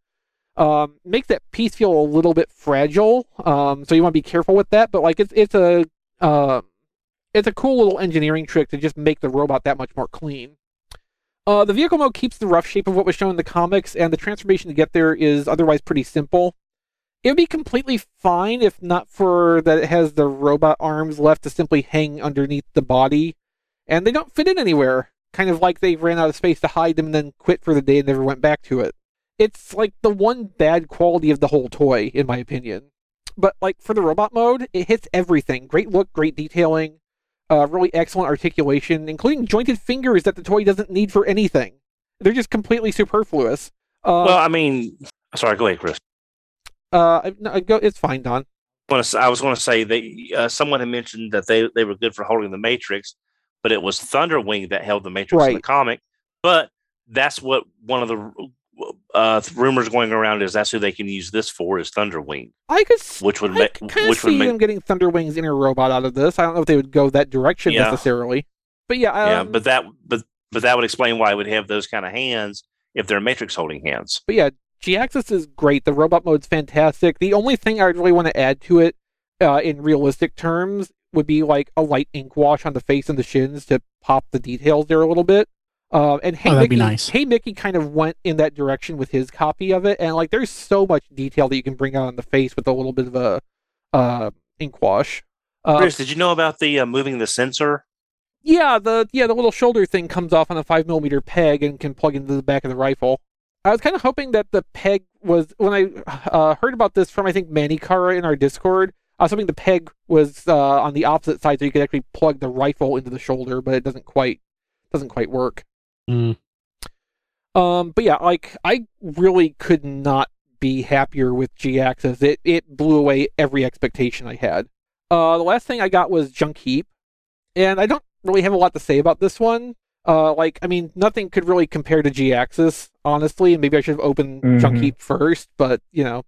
Um, makes that piece feel a little bit fragile, um, so you want to be careful with that. But like, it's it's a uh, it's a cool little engineering trick to just make the robot that much more clean. Uh, the vehicle mode keeps the rough shape of what was shown in the comics, and the transformation to get there is otherwise pretty simple. It would be completely fine if not for that it has the robot arms left to simply hang underneath the body, and they don't fit in anywhere. Kind of like they ran out of space to hide them and then quit for the day and never went back to it. It's like the one bad quality of the whole toy, in my opinion. But like for the robot mode, it hits everything. Great look, great detailing, uh, really excellent articulation, including jointed fingers that the toy doesn't need for anything. They're just completely superfluous. Uh, well, I mean, sorry, go ahead, Chris. Uh, no, go. It's fine, Don. I was going to say that uh, someone had mentioned that they they were good for holding the Matrix, but it was Thunderwing that held the Matrix in the comic. But that's what one of the uh, rumors going around is that's who they can use this for is Thunderwing, I could. which would make which would make them getting Thunderwing's inner robot out of this. I don't know if they would go that direction Yeah. necessarily, but yeah, yeah. um, But that but but that would explain why it would have those kind of hands if they're Matrix holding hands. But yeah, Jhiaxus is great. The robot mode's fantastic. The only thing I really want to add to it, uh, in realistic terms, would be like a light ink wash on the face and the shins to pop the details there a little bit. Uh, and Hey Oh, that'd Mickey, be nice. Hey Mickey kind of went in that direction with his copy of it, and like there's so much detail that you can bring out on the face with a little bit of a uh, ink wash. Uh, Chris, did you know about the uh, moving the sensor? yeah, the yeah the little shoulder thing comes off on a five millimeter peg and can plug into the back of the rifle. I was kind of hoping that the peg was when I uh, heard about this from I think Manny Kara in our Discord. I was hoping the peg was uh, on the opposite side so you could actually plug the rifle into the shoulder, but it doesn't quite doesn't quite work. Mm. Um, but yeah, like I really could not be happier with Jhiaxus. It it blew away every expectation I had. Uh, the last thing I got was Junk Heap, and I don't really have a lot to say about this one. Uh, like I mean, nothing could really compare to Jhiaxus, honestly. And maybe I should have opened Junk Mhm. Heap first, but you know.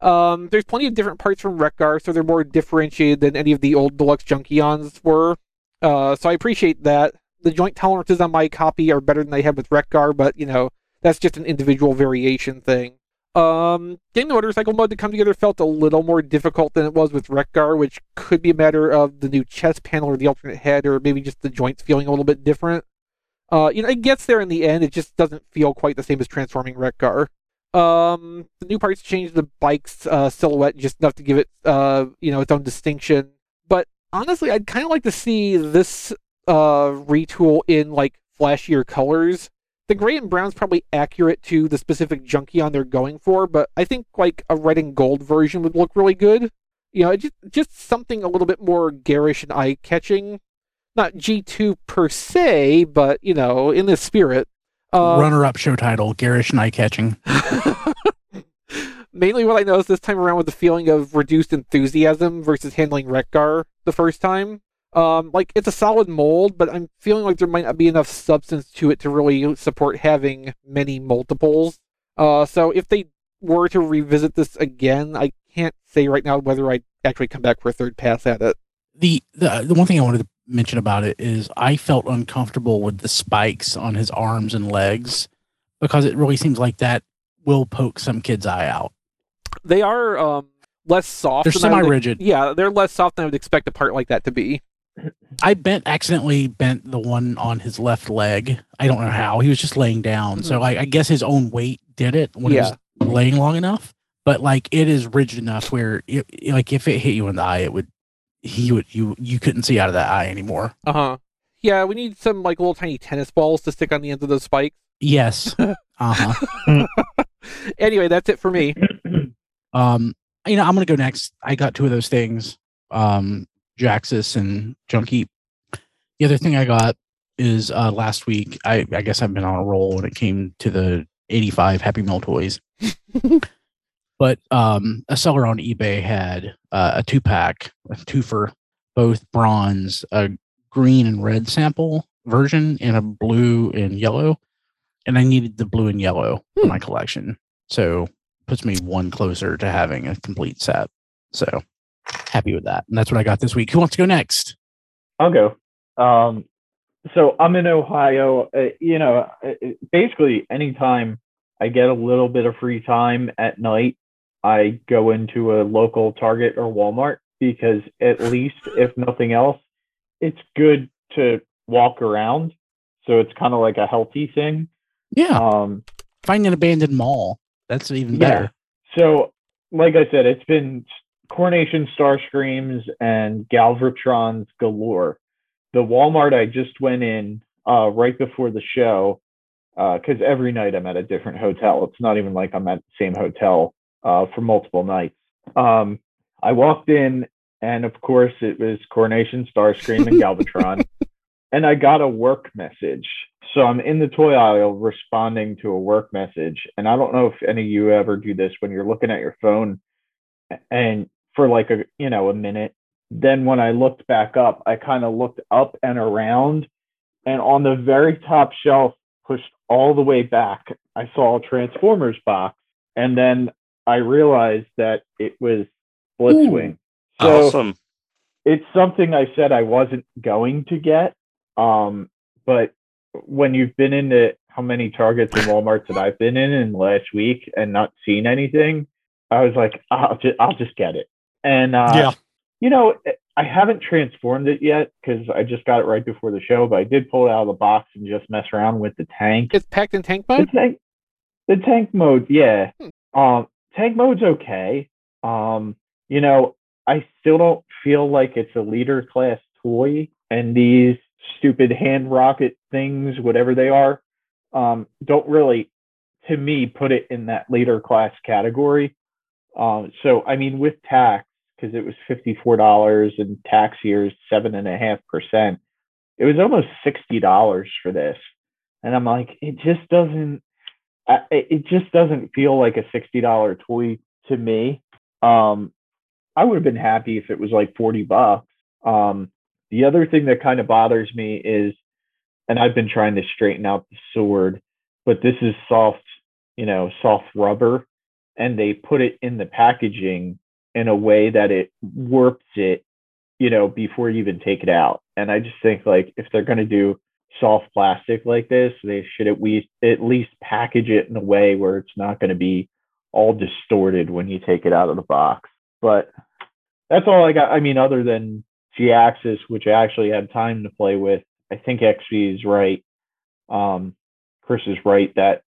Um, there's plenty of different parts from Wreck-Gar, so they're more differentiated than any of the old deluxe Junkions were. Uh, so I appreciate that. The joint tolerances on my copy are better than they had with Wreck-Gar, but you know that's just an individual variation thing. Um, getting the motorcycle mode to come together felt a little more difficult than it was with Wreck-Gar, which could be a matter of the new chest panel or the alternate head, or maybe just the joints feeling a little bit different. Uh, you know, it gets there in the end. It just doesn't feel quite the same as transforming Wreck-Gar. Um, the new parts change the bike's uh, silhouette just enough to give it, uh, you know, its own distinction. But honestly, I'd kind of like to see this uh, retool in like flashier colors. The gray and brown's probably accurate to the specific Junkion they're going for, but I think like a red and gold version would look really good. You know, just just something a little bit more garish and eye catching. Not G2 per se, but you know, in the spirit. Uh, Runner-up show title: Garish and eye catching. Mainly what I noticed this time around was the feeling of reduced enthusiasm versus handling Wreck-Gar the first time. Um, like it's a solid mold, but I'm feeling like there might not be enough substance to it to really support having many multiples. Uh, so if they were to revisit this again, I can't say right now whether I'd actually come back for a third pass at it. the the the one thing I wanted to mention about it is I felt uncomfortable with the spikes on his arms and legs because it really seems like that will poke some kid's eye out. They are um, less soft. They're I would- semi-rigid. Yeah, they're less soft than I would expect a part like that to be. I bent accidentally bent the one on his left leg. I don't know how. He was just laying down, so I, I guess his own weight did it when Yeah. he was laying long enough. But like it is rigid enough where, it, like, if it hit you in the eye, it would he would you you couldn't see out of that eye anymore. Uh huh. Yeah, we need some like little tiny tennis balls to stick on the ends of those spikes. Yes. uh huh. Anyway, that's it for me. Um, you know, I'm gonna go next. I got two of those things, um, Jhiaxus and Junkie. The other thing I got is uh last week. I I guess I've been on a roll when it came to the 85 Happy Meal toys. but um, a seller on eBay had uh, a two pack, a two for both bronze, a green and red sample version, and a blue and yellow. And I needed the blue and yellow in my collection. So puts me one closer to having a complete set. So happy with that. And that's what I got this week. Who wants to go next? I'll go. Um, so I'm in Ohio. Uh, you know, uh, basically, anytime I get a little bit of free time at night, I go into a local Target or Walmart because at least, if nothing else, it's good to walk around. So it's kind of like a healthy thing. Yeah. Um, Find an abandoned mall. That's even better. So, like I said, it's been Coronation Starscreams and Galvatrons galore. The Walmart I just went in uh, right before the show because every night I'm at a different hotel. It's not even like I'm at the same hotel uh, for multiple nights. Um, I walked in, and of course, it was Coronation Star Starscream and Galvatron. and I got a work message So I'm in the toy aisle responding to a work message. And I don't know if any of you ever do this when you're looking at your phone and for like a you know a minute. Then when I looked back up, I kind of looked up and around and on the very top shelf, pushed all the way back, I saw a Transformers box. And then I realized that it was Blitzwing. So awesome. it's something I said I wasn't going to get. Um, but when you've been into how many Targets and Walmarts that I've been in in the last week and not seen anything, I was like, I'll just, I'll just get it. And uh, Yeah. you know, I haven't transformed it yet because I just got it right before the show, but I did pull it out of the box and just mess around with the tank. It's packed in tank The mode. tank, the tank mode, yeah. Hmm. Um, tank mode's okay. Um, you know, I still don't feel like it's a leader class toy, and these stupid hand rocket things, whatever they are, um, don't really, to me, put it in that leader class category. Um, so I mean, with tax, because it was fifty-four dollars and tax years seven and a half percent, it was almost sixty dollars for this, and I'm like, it just doesn't, it just doesn't feel like a sixty dollar toy to me. Um, I would have been happy if it was like forty bucks. Um, the other thing that kind of bothers me is, and I've been trying to straighten out the sword, but this is soft, you know, soft rubber, and they put it in the packaging in a way that it warps it, you know, before you even take it out. And I just think like if they're gonna do soft plastic like this, they should at least at least package it in a way where it's not going to be all distorted when you take it out of the box. But that's all I got. I mean, other than Jhiaxus, which I actually had time to play with, I think XV is right. Um, Chris is right that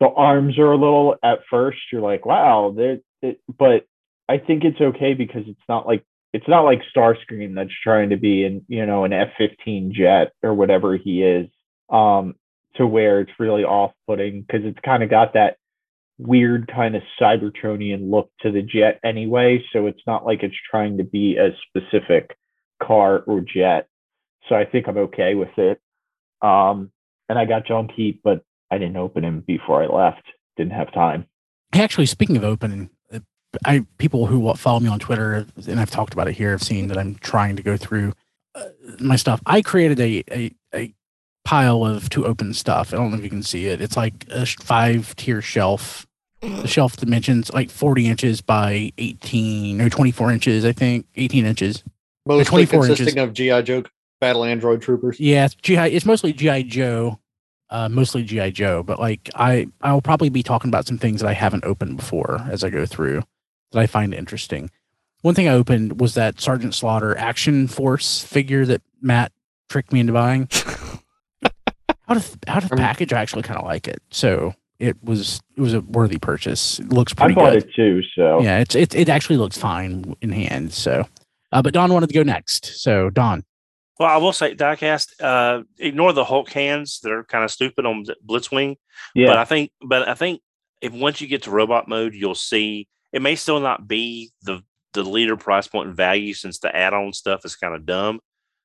the arms are a little at first. You're like, wow, they're, it, but I think it's okay because it's not like it's not like Starscream that's trying to be in you know an F-15 jet or whatever he is. Um, to where it's really off-putting because it's kind of got that weird kind of Cybertronian look to the jet anyway. So it's not like it's trying to be a specific car or jet. So I think I'm okay with it. Um, and I got Junk Heap, but I didn't open him before I left. Didn't have time. Actually, speaking of opening, uh, I people who follow me on Twitter and I've talked about it here have seen that I'm trying to go through uh, my stuff. I created a, a a pile of to open stuff. I don't know if you can see it. It's like a five tier shelf. The shelf dimensions like 40 inches by 18 or 24 inches, I think, 18 inches. Mostly 24 consisting inches. of GI Joe battle android troopers. Yeah, it's GI. It's mostly GI Joe, uh, mostly GI Joe. But like I, I'll probably be talking about some things that I haven't opened before as I go through that I find interesting. One thing I opened was that Sergeant Slaughter Action Force figure that Matt tricked me into buying. out of out of package, I actually kind of like it. So it was it was a worthy purchase. It looks I pretty bought good. it too. So Yeah, it's it it actually looks fine in hand. So, uh, but Don wanted to go next. So Don, Well, I will say, Diecast, uh, ignore the Hulk hands. They're kind of stupid on Blitzwing. yeah, But I think, but I think if once you get to robot mode, you'll see it may still not be the the leader price point and value since the add-on stuff is kind of dumb.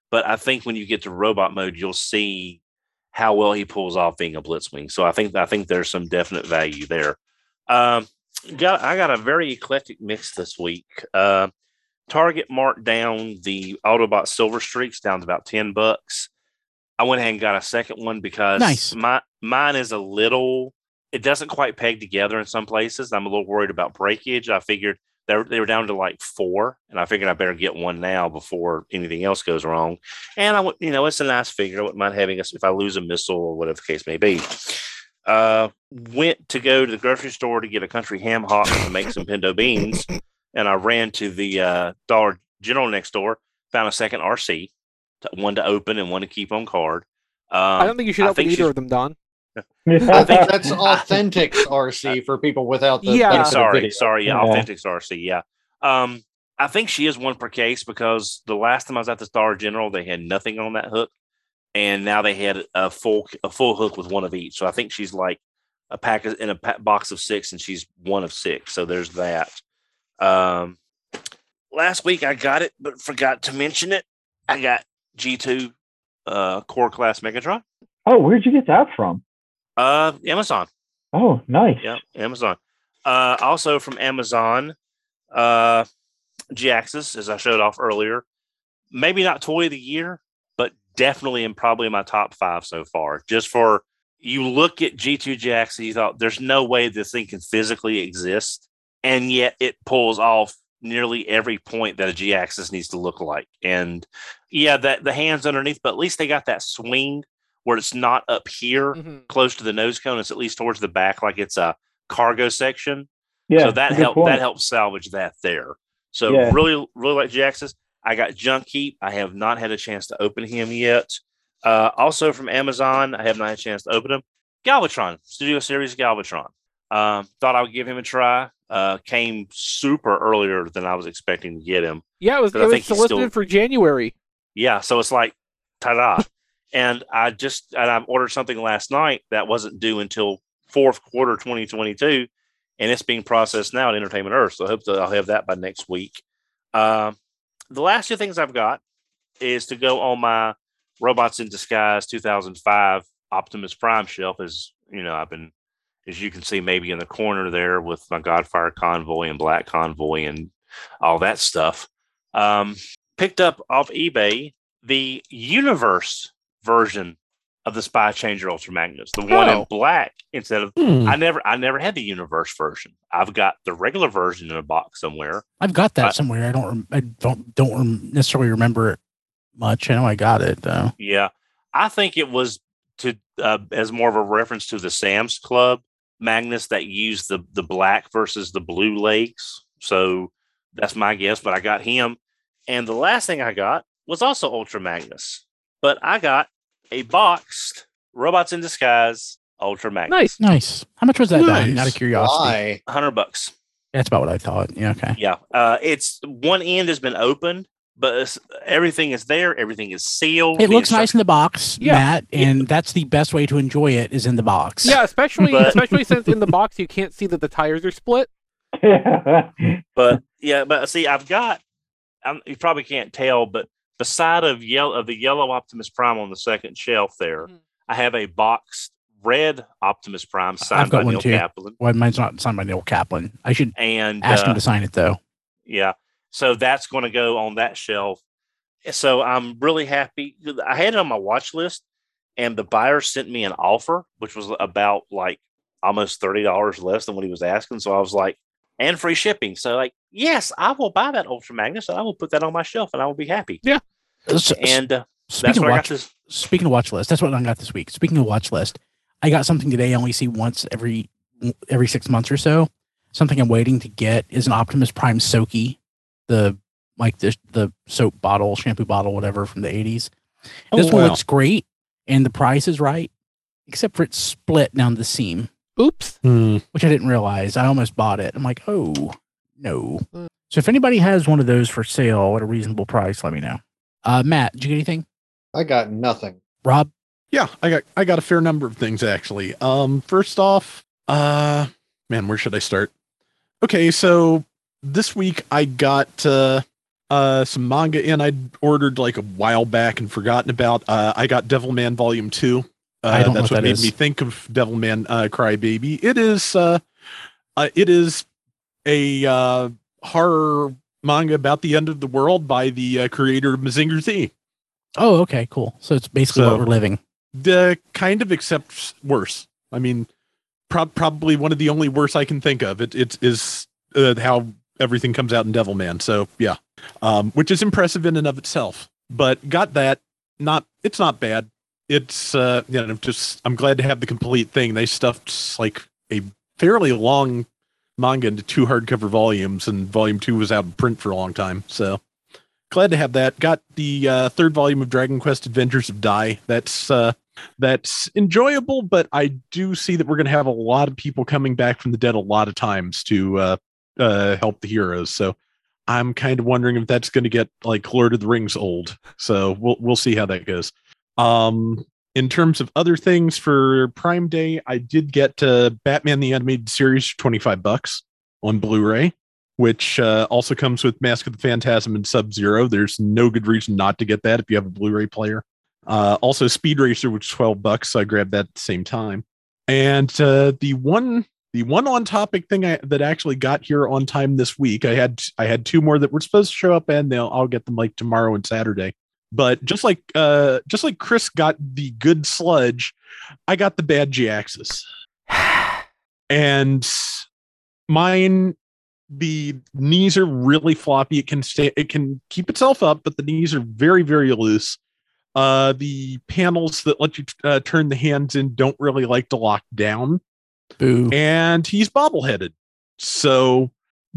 But I think when you get to robot mode, you'll see how well he pulls off being a Blitzwing. So I think I think there's some definite value there. Um, got I got a very eclectic mix this week. Uh, Target marked down the Autobot Silver Streaks down to about ten bucks. I went ahead and got a second one because Nice. my mine is a little. It doesn't quite peg together in some places. I'm a little worried about breakage. I figured they were, they were down to like four, and I figured I better get one now before anything else goes wrong. And I, you know, it's a nice figure. I wouldn't mind having us if I lose a missile or whatever the case may be. Uh, went to go to the grocery store to get a country ham hock to make some pinto beans, and I ran to the uh, Dollar General next door, found a second Arcee, one to open and one to keep on card. Um, I don't think you should I open think either of them, Don. I think that's authentic Arcee for people without the Yeah. benefit of sorry, video. sorry, yeah, Yeah. authentic Arcee, yeah. Um, I think she is one per case because the last time I was at the Star General, they had nothing on that hook, and now they had a full a full hook with one of each. So I think she's like a pack of- in a pa- box of six, and she's one of six. So there's that. Um, last week I got it, but forgot to mention it. I got G two uh, core class Megatron. Oh, where'd you get that from? Uh, Amazon. Oh, nice. Yeah, Amazon. Uh, also from Amazon, uh, Jhiaxus, as I showed off earlier. Maybe not toy of the year, but definitely in probably my top five so far. Just for you look at G2 Jhiaxus, you thought there's no way this thing can physically exist, and yet it pulls off nearly every point that a Jhiaxus needs to look like. And yeah, that the hands underneath, but at least they got that swing where it's not up here Mhm. close to the nose cone. It's at least towards the back, like it's a cargo section. Yeah. so that good helped point. that helps salvage that there. So Yeah. really, really like Jhiaxus. I got Junk Heap. I have not had a chance to open him yet. Uh, also from Amazon, I have not had a chance to open him. Galvatron, Studio Series Galvatron. Um, thought I would give him a try. Uh, came super earlier than I was expecting to get him. Yeah, it was, it I was solicited still- for January. Yeah, so it's like ta-da. and I just and I ordered something last night that wasn't due until fourth quarter 2022, and it's being processed now at Entertainment Earth. So I hope that I'll have that by next week. Um, the last two things I've got is to go on my Robots in Disguise 2005 Optimus Prime shelf. As you know, I've been, as you can see, maybe in the corner there with my Godfire Convoy and Black Convoy and all that stuff. Um, picked up off eBay the Universe version of the Spy Changer Ultra Magnus, the one in Oh. black instead of. Hmm. I never, I never had the Universe version. I've got the regular version in a box somewhere. I've got that I- somewhere. I don't. I don't don't necessarily remember it much. I know I got it though. Yeah, I think it was to uh, as more of a reference to the Sam's Club Magnus that used the the black versus the blue legs. So that's my guess. But I got him, and the last thing I got was also Ultra Magnus, but I got a boxed Robots in Disguise Ultra Magnus. Nice. Nice. How much was that? Don? Nice. Out of curiosity. Why? hundred bucks. That's about what I thought. Yeah. Okay. Yeah, uh, it's one end has been opened, but it's, everything is there. Everything is sealed. It The looks nice in the box, Yeah. Matt, and that's the best way to enjoy it is in the box. Yeah, especially But- especially since in the box you can't see that the tires are split. but yeah, but see, I've got. I'm, you probably can't tell, but beside of yellow of the yellow Optimus Prime on the second shelf there, Mhm. I have a boxed red Optimus Prime signed got by one Neil too. Kaplan, Well, mine's not signed by Neil Kaplan. I should and ask uh, him to sign it though. Yeah. So that's going to go on that shelf. So I'm really happy. I had it on my watch list, and the buyer sent me an offer, which was about like almost $30 less than what he was asking. So I was like, and free shipping. So, like, yes, I will buy that Ultra Magnus and I will put that on my shelf and I will be happy. So- And uh, that's speaking what of I watch, got this. speaking of watch list, that's what I got this week. Speaking of watch list, I got something today I only see once every every six months or so. Something I'm waiting to get is an Optimus Prime Soaky, the like the the soap bottle, shampoo bottle, whatever from the 80s. Oh, this one looks great and the price is right, except for it's split down the seam, Oops. Hmm. which I didn't realize. I almost bought it. I'm like, oh no. Mm. So if anybody has one of those for sale at a reasonable price, let me know. Uh, Matt, did you get anything? I got nothing. Rob? Yeah, I got I got a fair number of things actually. Um, first off, uh, man, where should I start? Okay, so this week I got uh, uh some manga in I'd ordered like a while back and forgotten about. Uh, I got Devilman Volume Two. Uh, I don't that's what that made is. me think of Devilman uh, Crybaby. It is uh, uh, it is a uh, horror manga about the end of the world by the uh, creator of Mazinger Z. Oh, okay, cool. So it's basically So- what we're living. the kind of except worse. I mean, prob- probably one of the only worse I can think of. It it is uh, how everything comes out in Devilman. So yeah, um, which is impressive in and of itself. But got that. Not it's not bad. It's uh, you know just I'm glad to have the complete thing. They stuffed like a fairly long manga into two hardcover volumes, and volume two was out of print for a long time. So glad to have that. Got the uh, third volume of Dragon Quest Adventures of Dai. That's uh, that's enjoyable, but I do see that we're going to have a lot of people coming back from the dead a lot of times to uh, uh, help the heroes. So I'm kind of wondering if that's going to get like Lord of the Rings old. So we'll we'll see how that goes. Um, in terms of other things for Prime Day, I did get uh, Batman the Animated Series for 25 bucks on Blu-ray, which uh, also comes with Mask of the Phantasm and Sub Zero. There's no good reason not to get that if you have a Blu-ray player. Uh, also, Speed Racer, which twelve bucks. So I grabbed that at the same time. And uh, the one the one on topic thing I, that actually got here on time this week, I had I had two more that were supposed to show up, and they'll I'll get them like tomorrow and Saturday. But just like uh, just like Chris got the good sludge, I got the bad Jhiaxus, and mine the knees are really floppy. It can stay, it can keep itself up, but the knees are very, very loose. Uh, the panels that let you uh, turn the hands in don't really like to lock down. Boo. And he's bobbleheaded. So,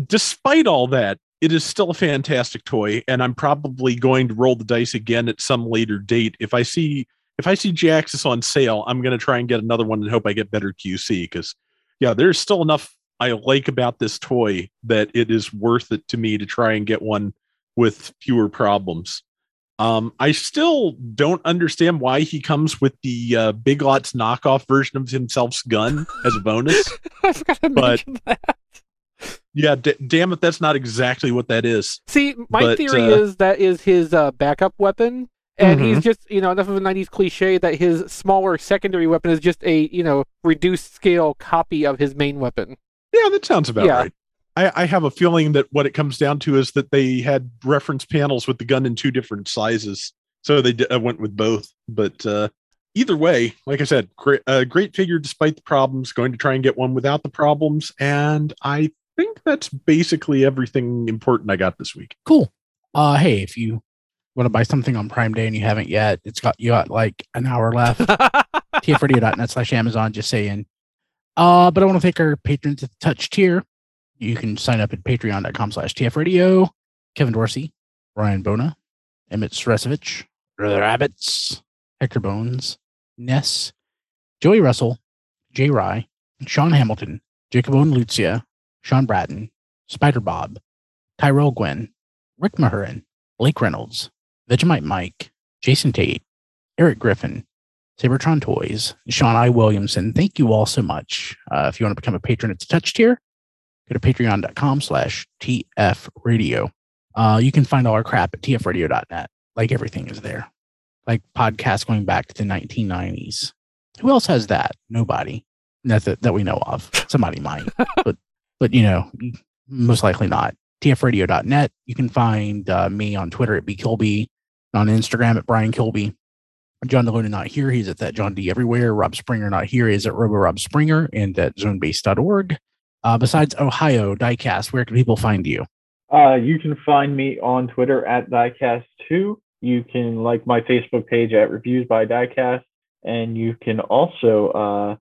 despite all that, it is still a fantastic toy, and I'm probably going to roll the dice again at some later date. If I see if I see Jhiaxus on sale, I'm going to try and get another one and hope I get better QC because, yeah, there's still enough I like about this toy that it is worth it to me to try and get one with fewer problems. Um, I still don't understand why he comes with the uh, Big Lots knockoff version of himself's gun as a bonus. I forgot to But- mention that. yeah, d- damn it, that's not exactly what that is. See, my But, theory uh, is that is his uh, backup weapon, and he's Mhm. just you know enough of a '90s cliche that his smaller secondary weapon is just a you know reduced scale copy of his main weapon. Yeah, that sounds about Yeah. right. I, I have a feeling that what it comes down to is that they had reference panels with the gun in two different sizes, so they d- uh, went with both. But uh, either way, like I said, great, uh, great figure despite the problems. Going to try and get one without the problems, and I think that's basically everything important I got this week. Cool. Uh, hey, if you want to buy something on Prime Day and you haven't yet, it's got you got like an hour left. tfradio.net slash Amazon, just saying. Uh, but I want to thank our patrons at the touch tier. You can sign up at patreon.com slash tfradio. Kevin Dorsey, Ryan Bona, Emmett Sresovich, the Rabbits, Hector Bones, Ness, Joey Russell, Jay Rye, Sean Hamilton, Jacob Owen Lucia, Sean Bratton, Spider Bob, Tyrell Gwen, Rick Mahurin, Blake Reynolds, Vegemite Mike, Jason Tate, Eric Griffin, Sabertron Toys, Sean I. Williamson. Thank you all so much. Uh, if you want to become a patron it's the touch tier, go to patreon.com slash TF radio. Uh, you can find all our crap at tfradio.net. Like everything is there. Like podcasts going back to the 1990s. Who else has that? Nobody. Not that, that we know of. Somebody might, but but you know, most likely not. tfradio.net. You can find uh, me on Twitter at bkilby, on Instagram at Brian Kilby. John DeLuna not here. He's at that John D everywhere. Rob Springer not here. He's at Robo Rob Springer and at zonebase.org. Uh, besides Ohio, Diecast, where can people find you? Uh, you can find me on Twitter at Diecast2. You can like my Facebook page at Reviews by Diecast. And you can also, uh,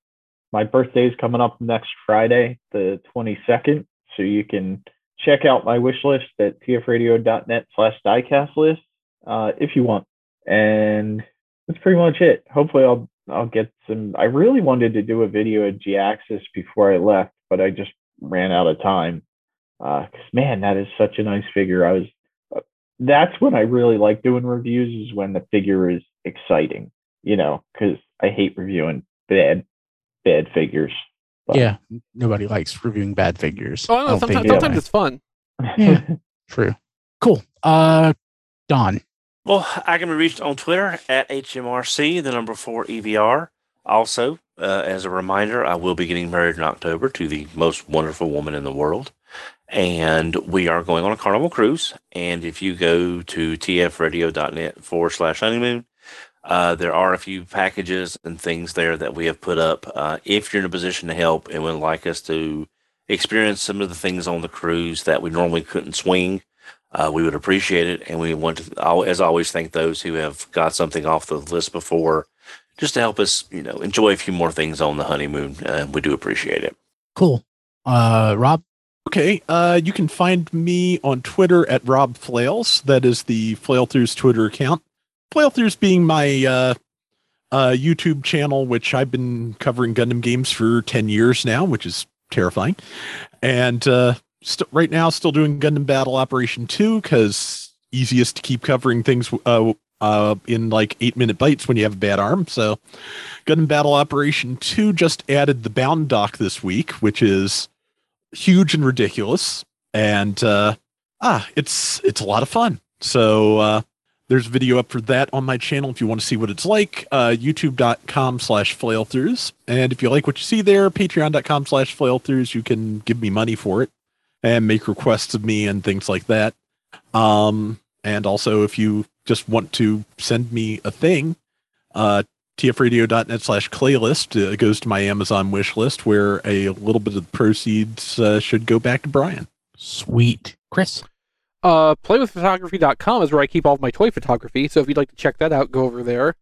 my birthday is coming up next Friday, the 22nd. So you can check out my wish list at tfradio.net slash diecast list uh, if you want. And that's pretty much it. Hopefully I'll I'll get some I really wanted to do a video of Jhiaxus before I left, but I just ran out of time. Uh 'cause man, that is such a nice figure. I was uh, that's when I really like doing reviews is when the figure is exciting, you know, because I hate reviewing bad bad figures. But- Yeah, nobody likes reviewing bad figures. Oh I no, don't sometimes, sometimes anyway. it's fun. Yeah. True. Cool. Uh, Don. Well, I can be reached on Twitter at HMRC, the number four EVR. Also, uh, as a reminder, I will be getting married in October to the most wonderful woman in the world. And we are going on a carnival cruise. And if you go to tfradio.net forward slash honeymoon, uh, there are a few packages and things there that we have put up. Uh, if you're in a position to help and would like us to experience some of the things on the cruise that we normally couldn't swing, uh, we would appreciate it. And we want to, as always, thank those who have got something off the list before just to help us, you know, enjoy a few more things on the honeymoon. Uh, we do appreciate it. Cool. Uh, Rob. Okay, uh, you can find me on Twitter at Rob Flails. That is the Flailthroughs Twitter account. Flailthroughs being my uh, uh, YouTube channel, which I've been covering Gundam games for 10 years now, which is terrifying. And uh, st- right now, still doing Gundam Battle Operation 2 because easiest to keep covering things uh, uh, in like eight minute bites when you have a bad arm. So, Gundam Battle Operation 2 just added the Bound Doc this week, which is huge and ridiculous and uh ah it's it's a lot of fun so uh There's a video up for that on my channel if you want to see what it's like. Uh, YouTube.com slash flailthroughs. And if you like what you see there, Patreon.com slash flailthroughs. You can give me money for it and make requests of me and things like that. Um, and also, if you just want to send me a thing, uh, tfradio.net slash playlist uh, goes to my Amazon wish list where a little bit of the proceeds uh, should go back to Brian. Sweet. Chris? Uh, playwithphotography.com is where I keep all of my toy photography. So if you'd like to check that out, go over there.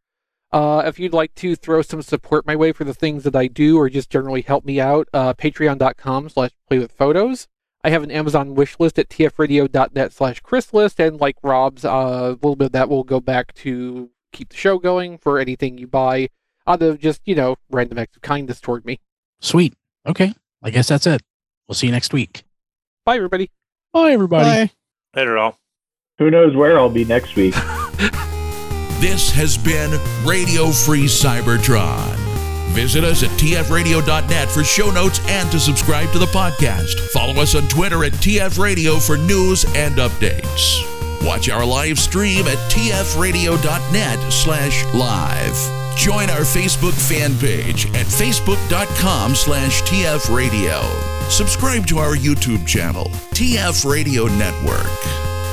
Uh, if you'd like to throw some support my way for the things that I do or just generally help me out, uh, patreon.com slash playwithphotos. I have an Amazon wish list at tfradio.net slash chrislist, and like Rob's, uh, a little bit of that will go back to keep the show going for anything you buy out of just, you know, random acts of kindness toward me. Sweet. Okay. I guess that's it. We'll see you next week. Bye, everybody. Bye, everybody. Bye. Later, all. Who knows where I'll be next week? This has been Radio Free Cybertron. Visit us at tfradio.net for show notes and to subscribe to the podcast. Follow us on Twitter at tfradio for news and updates. Watch our live stream at tfradio.net slash live. Join our Facebook fan page at facebook.com slash tfradio. Subscribe to our YouTube channel, TF Radio Network.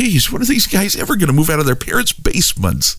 Jeez, when are these guys ever going to move out of their parents' basements?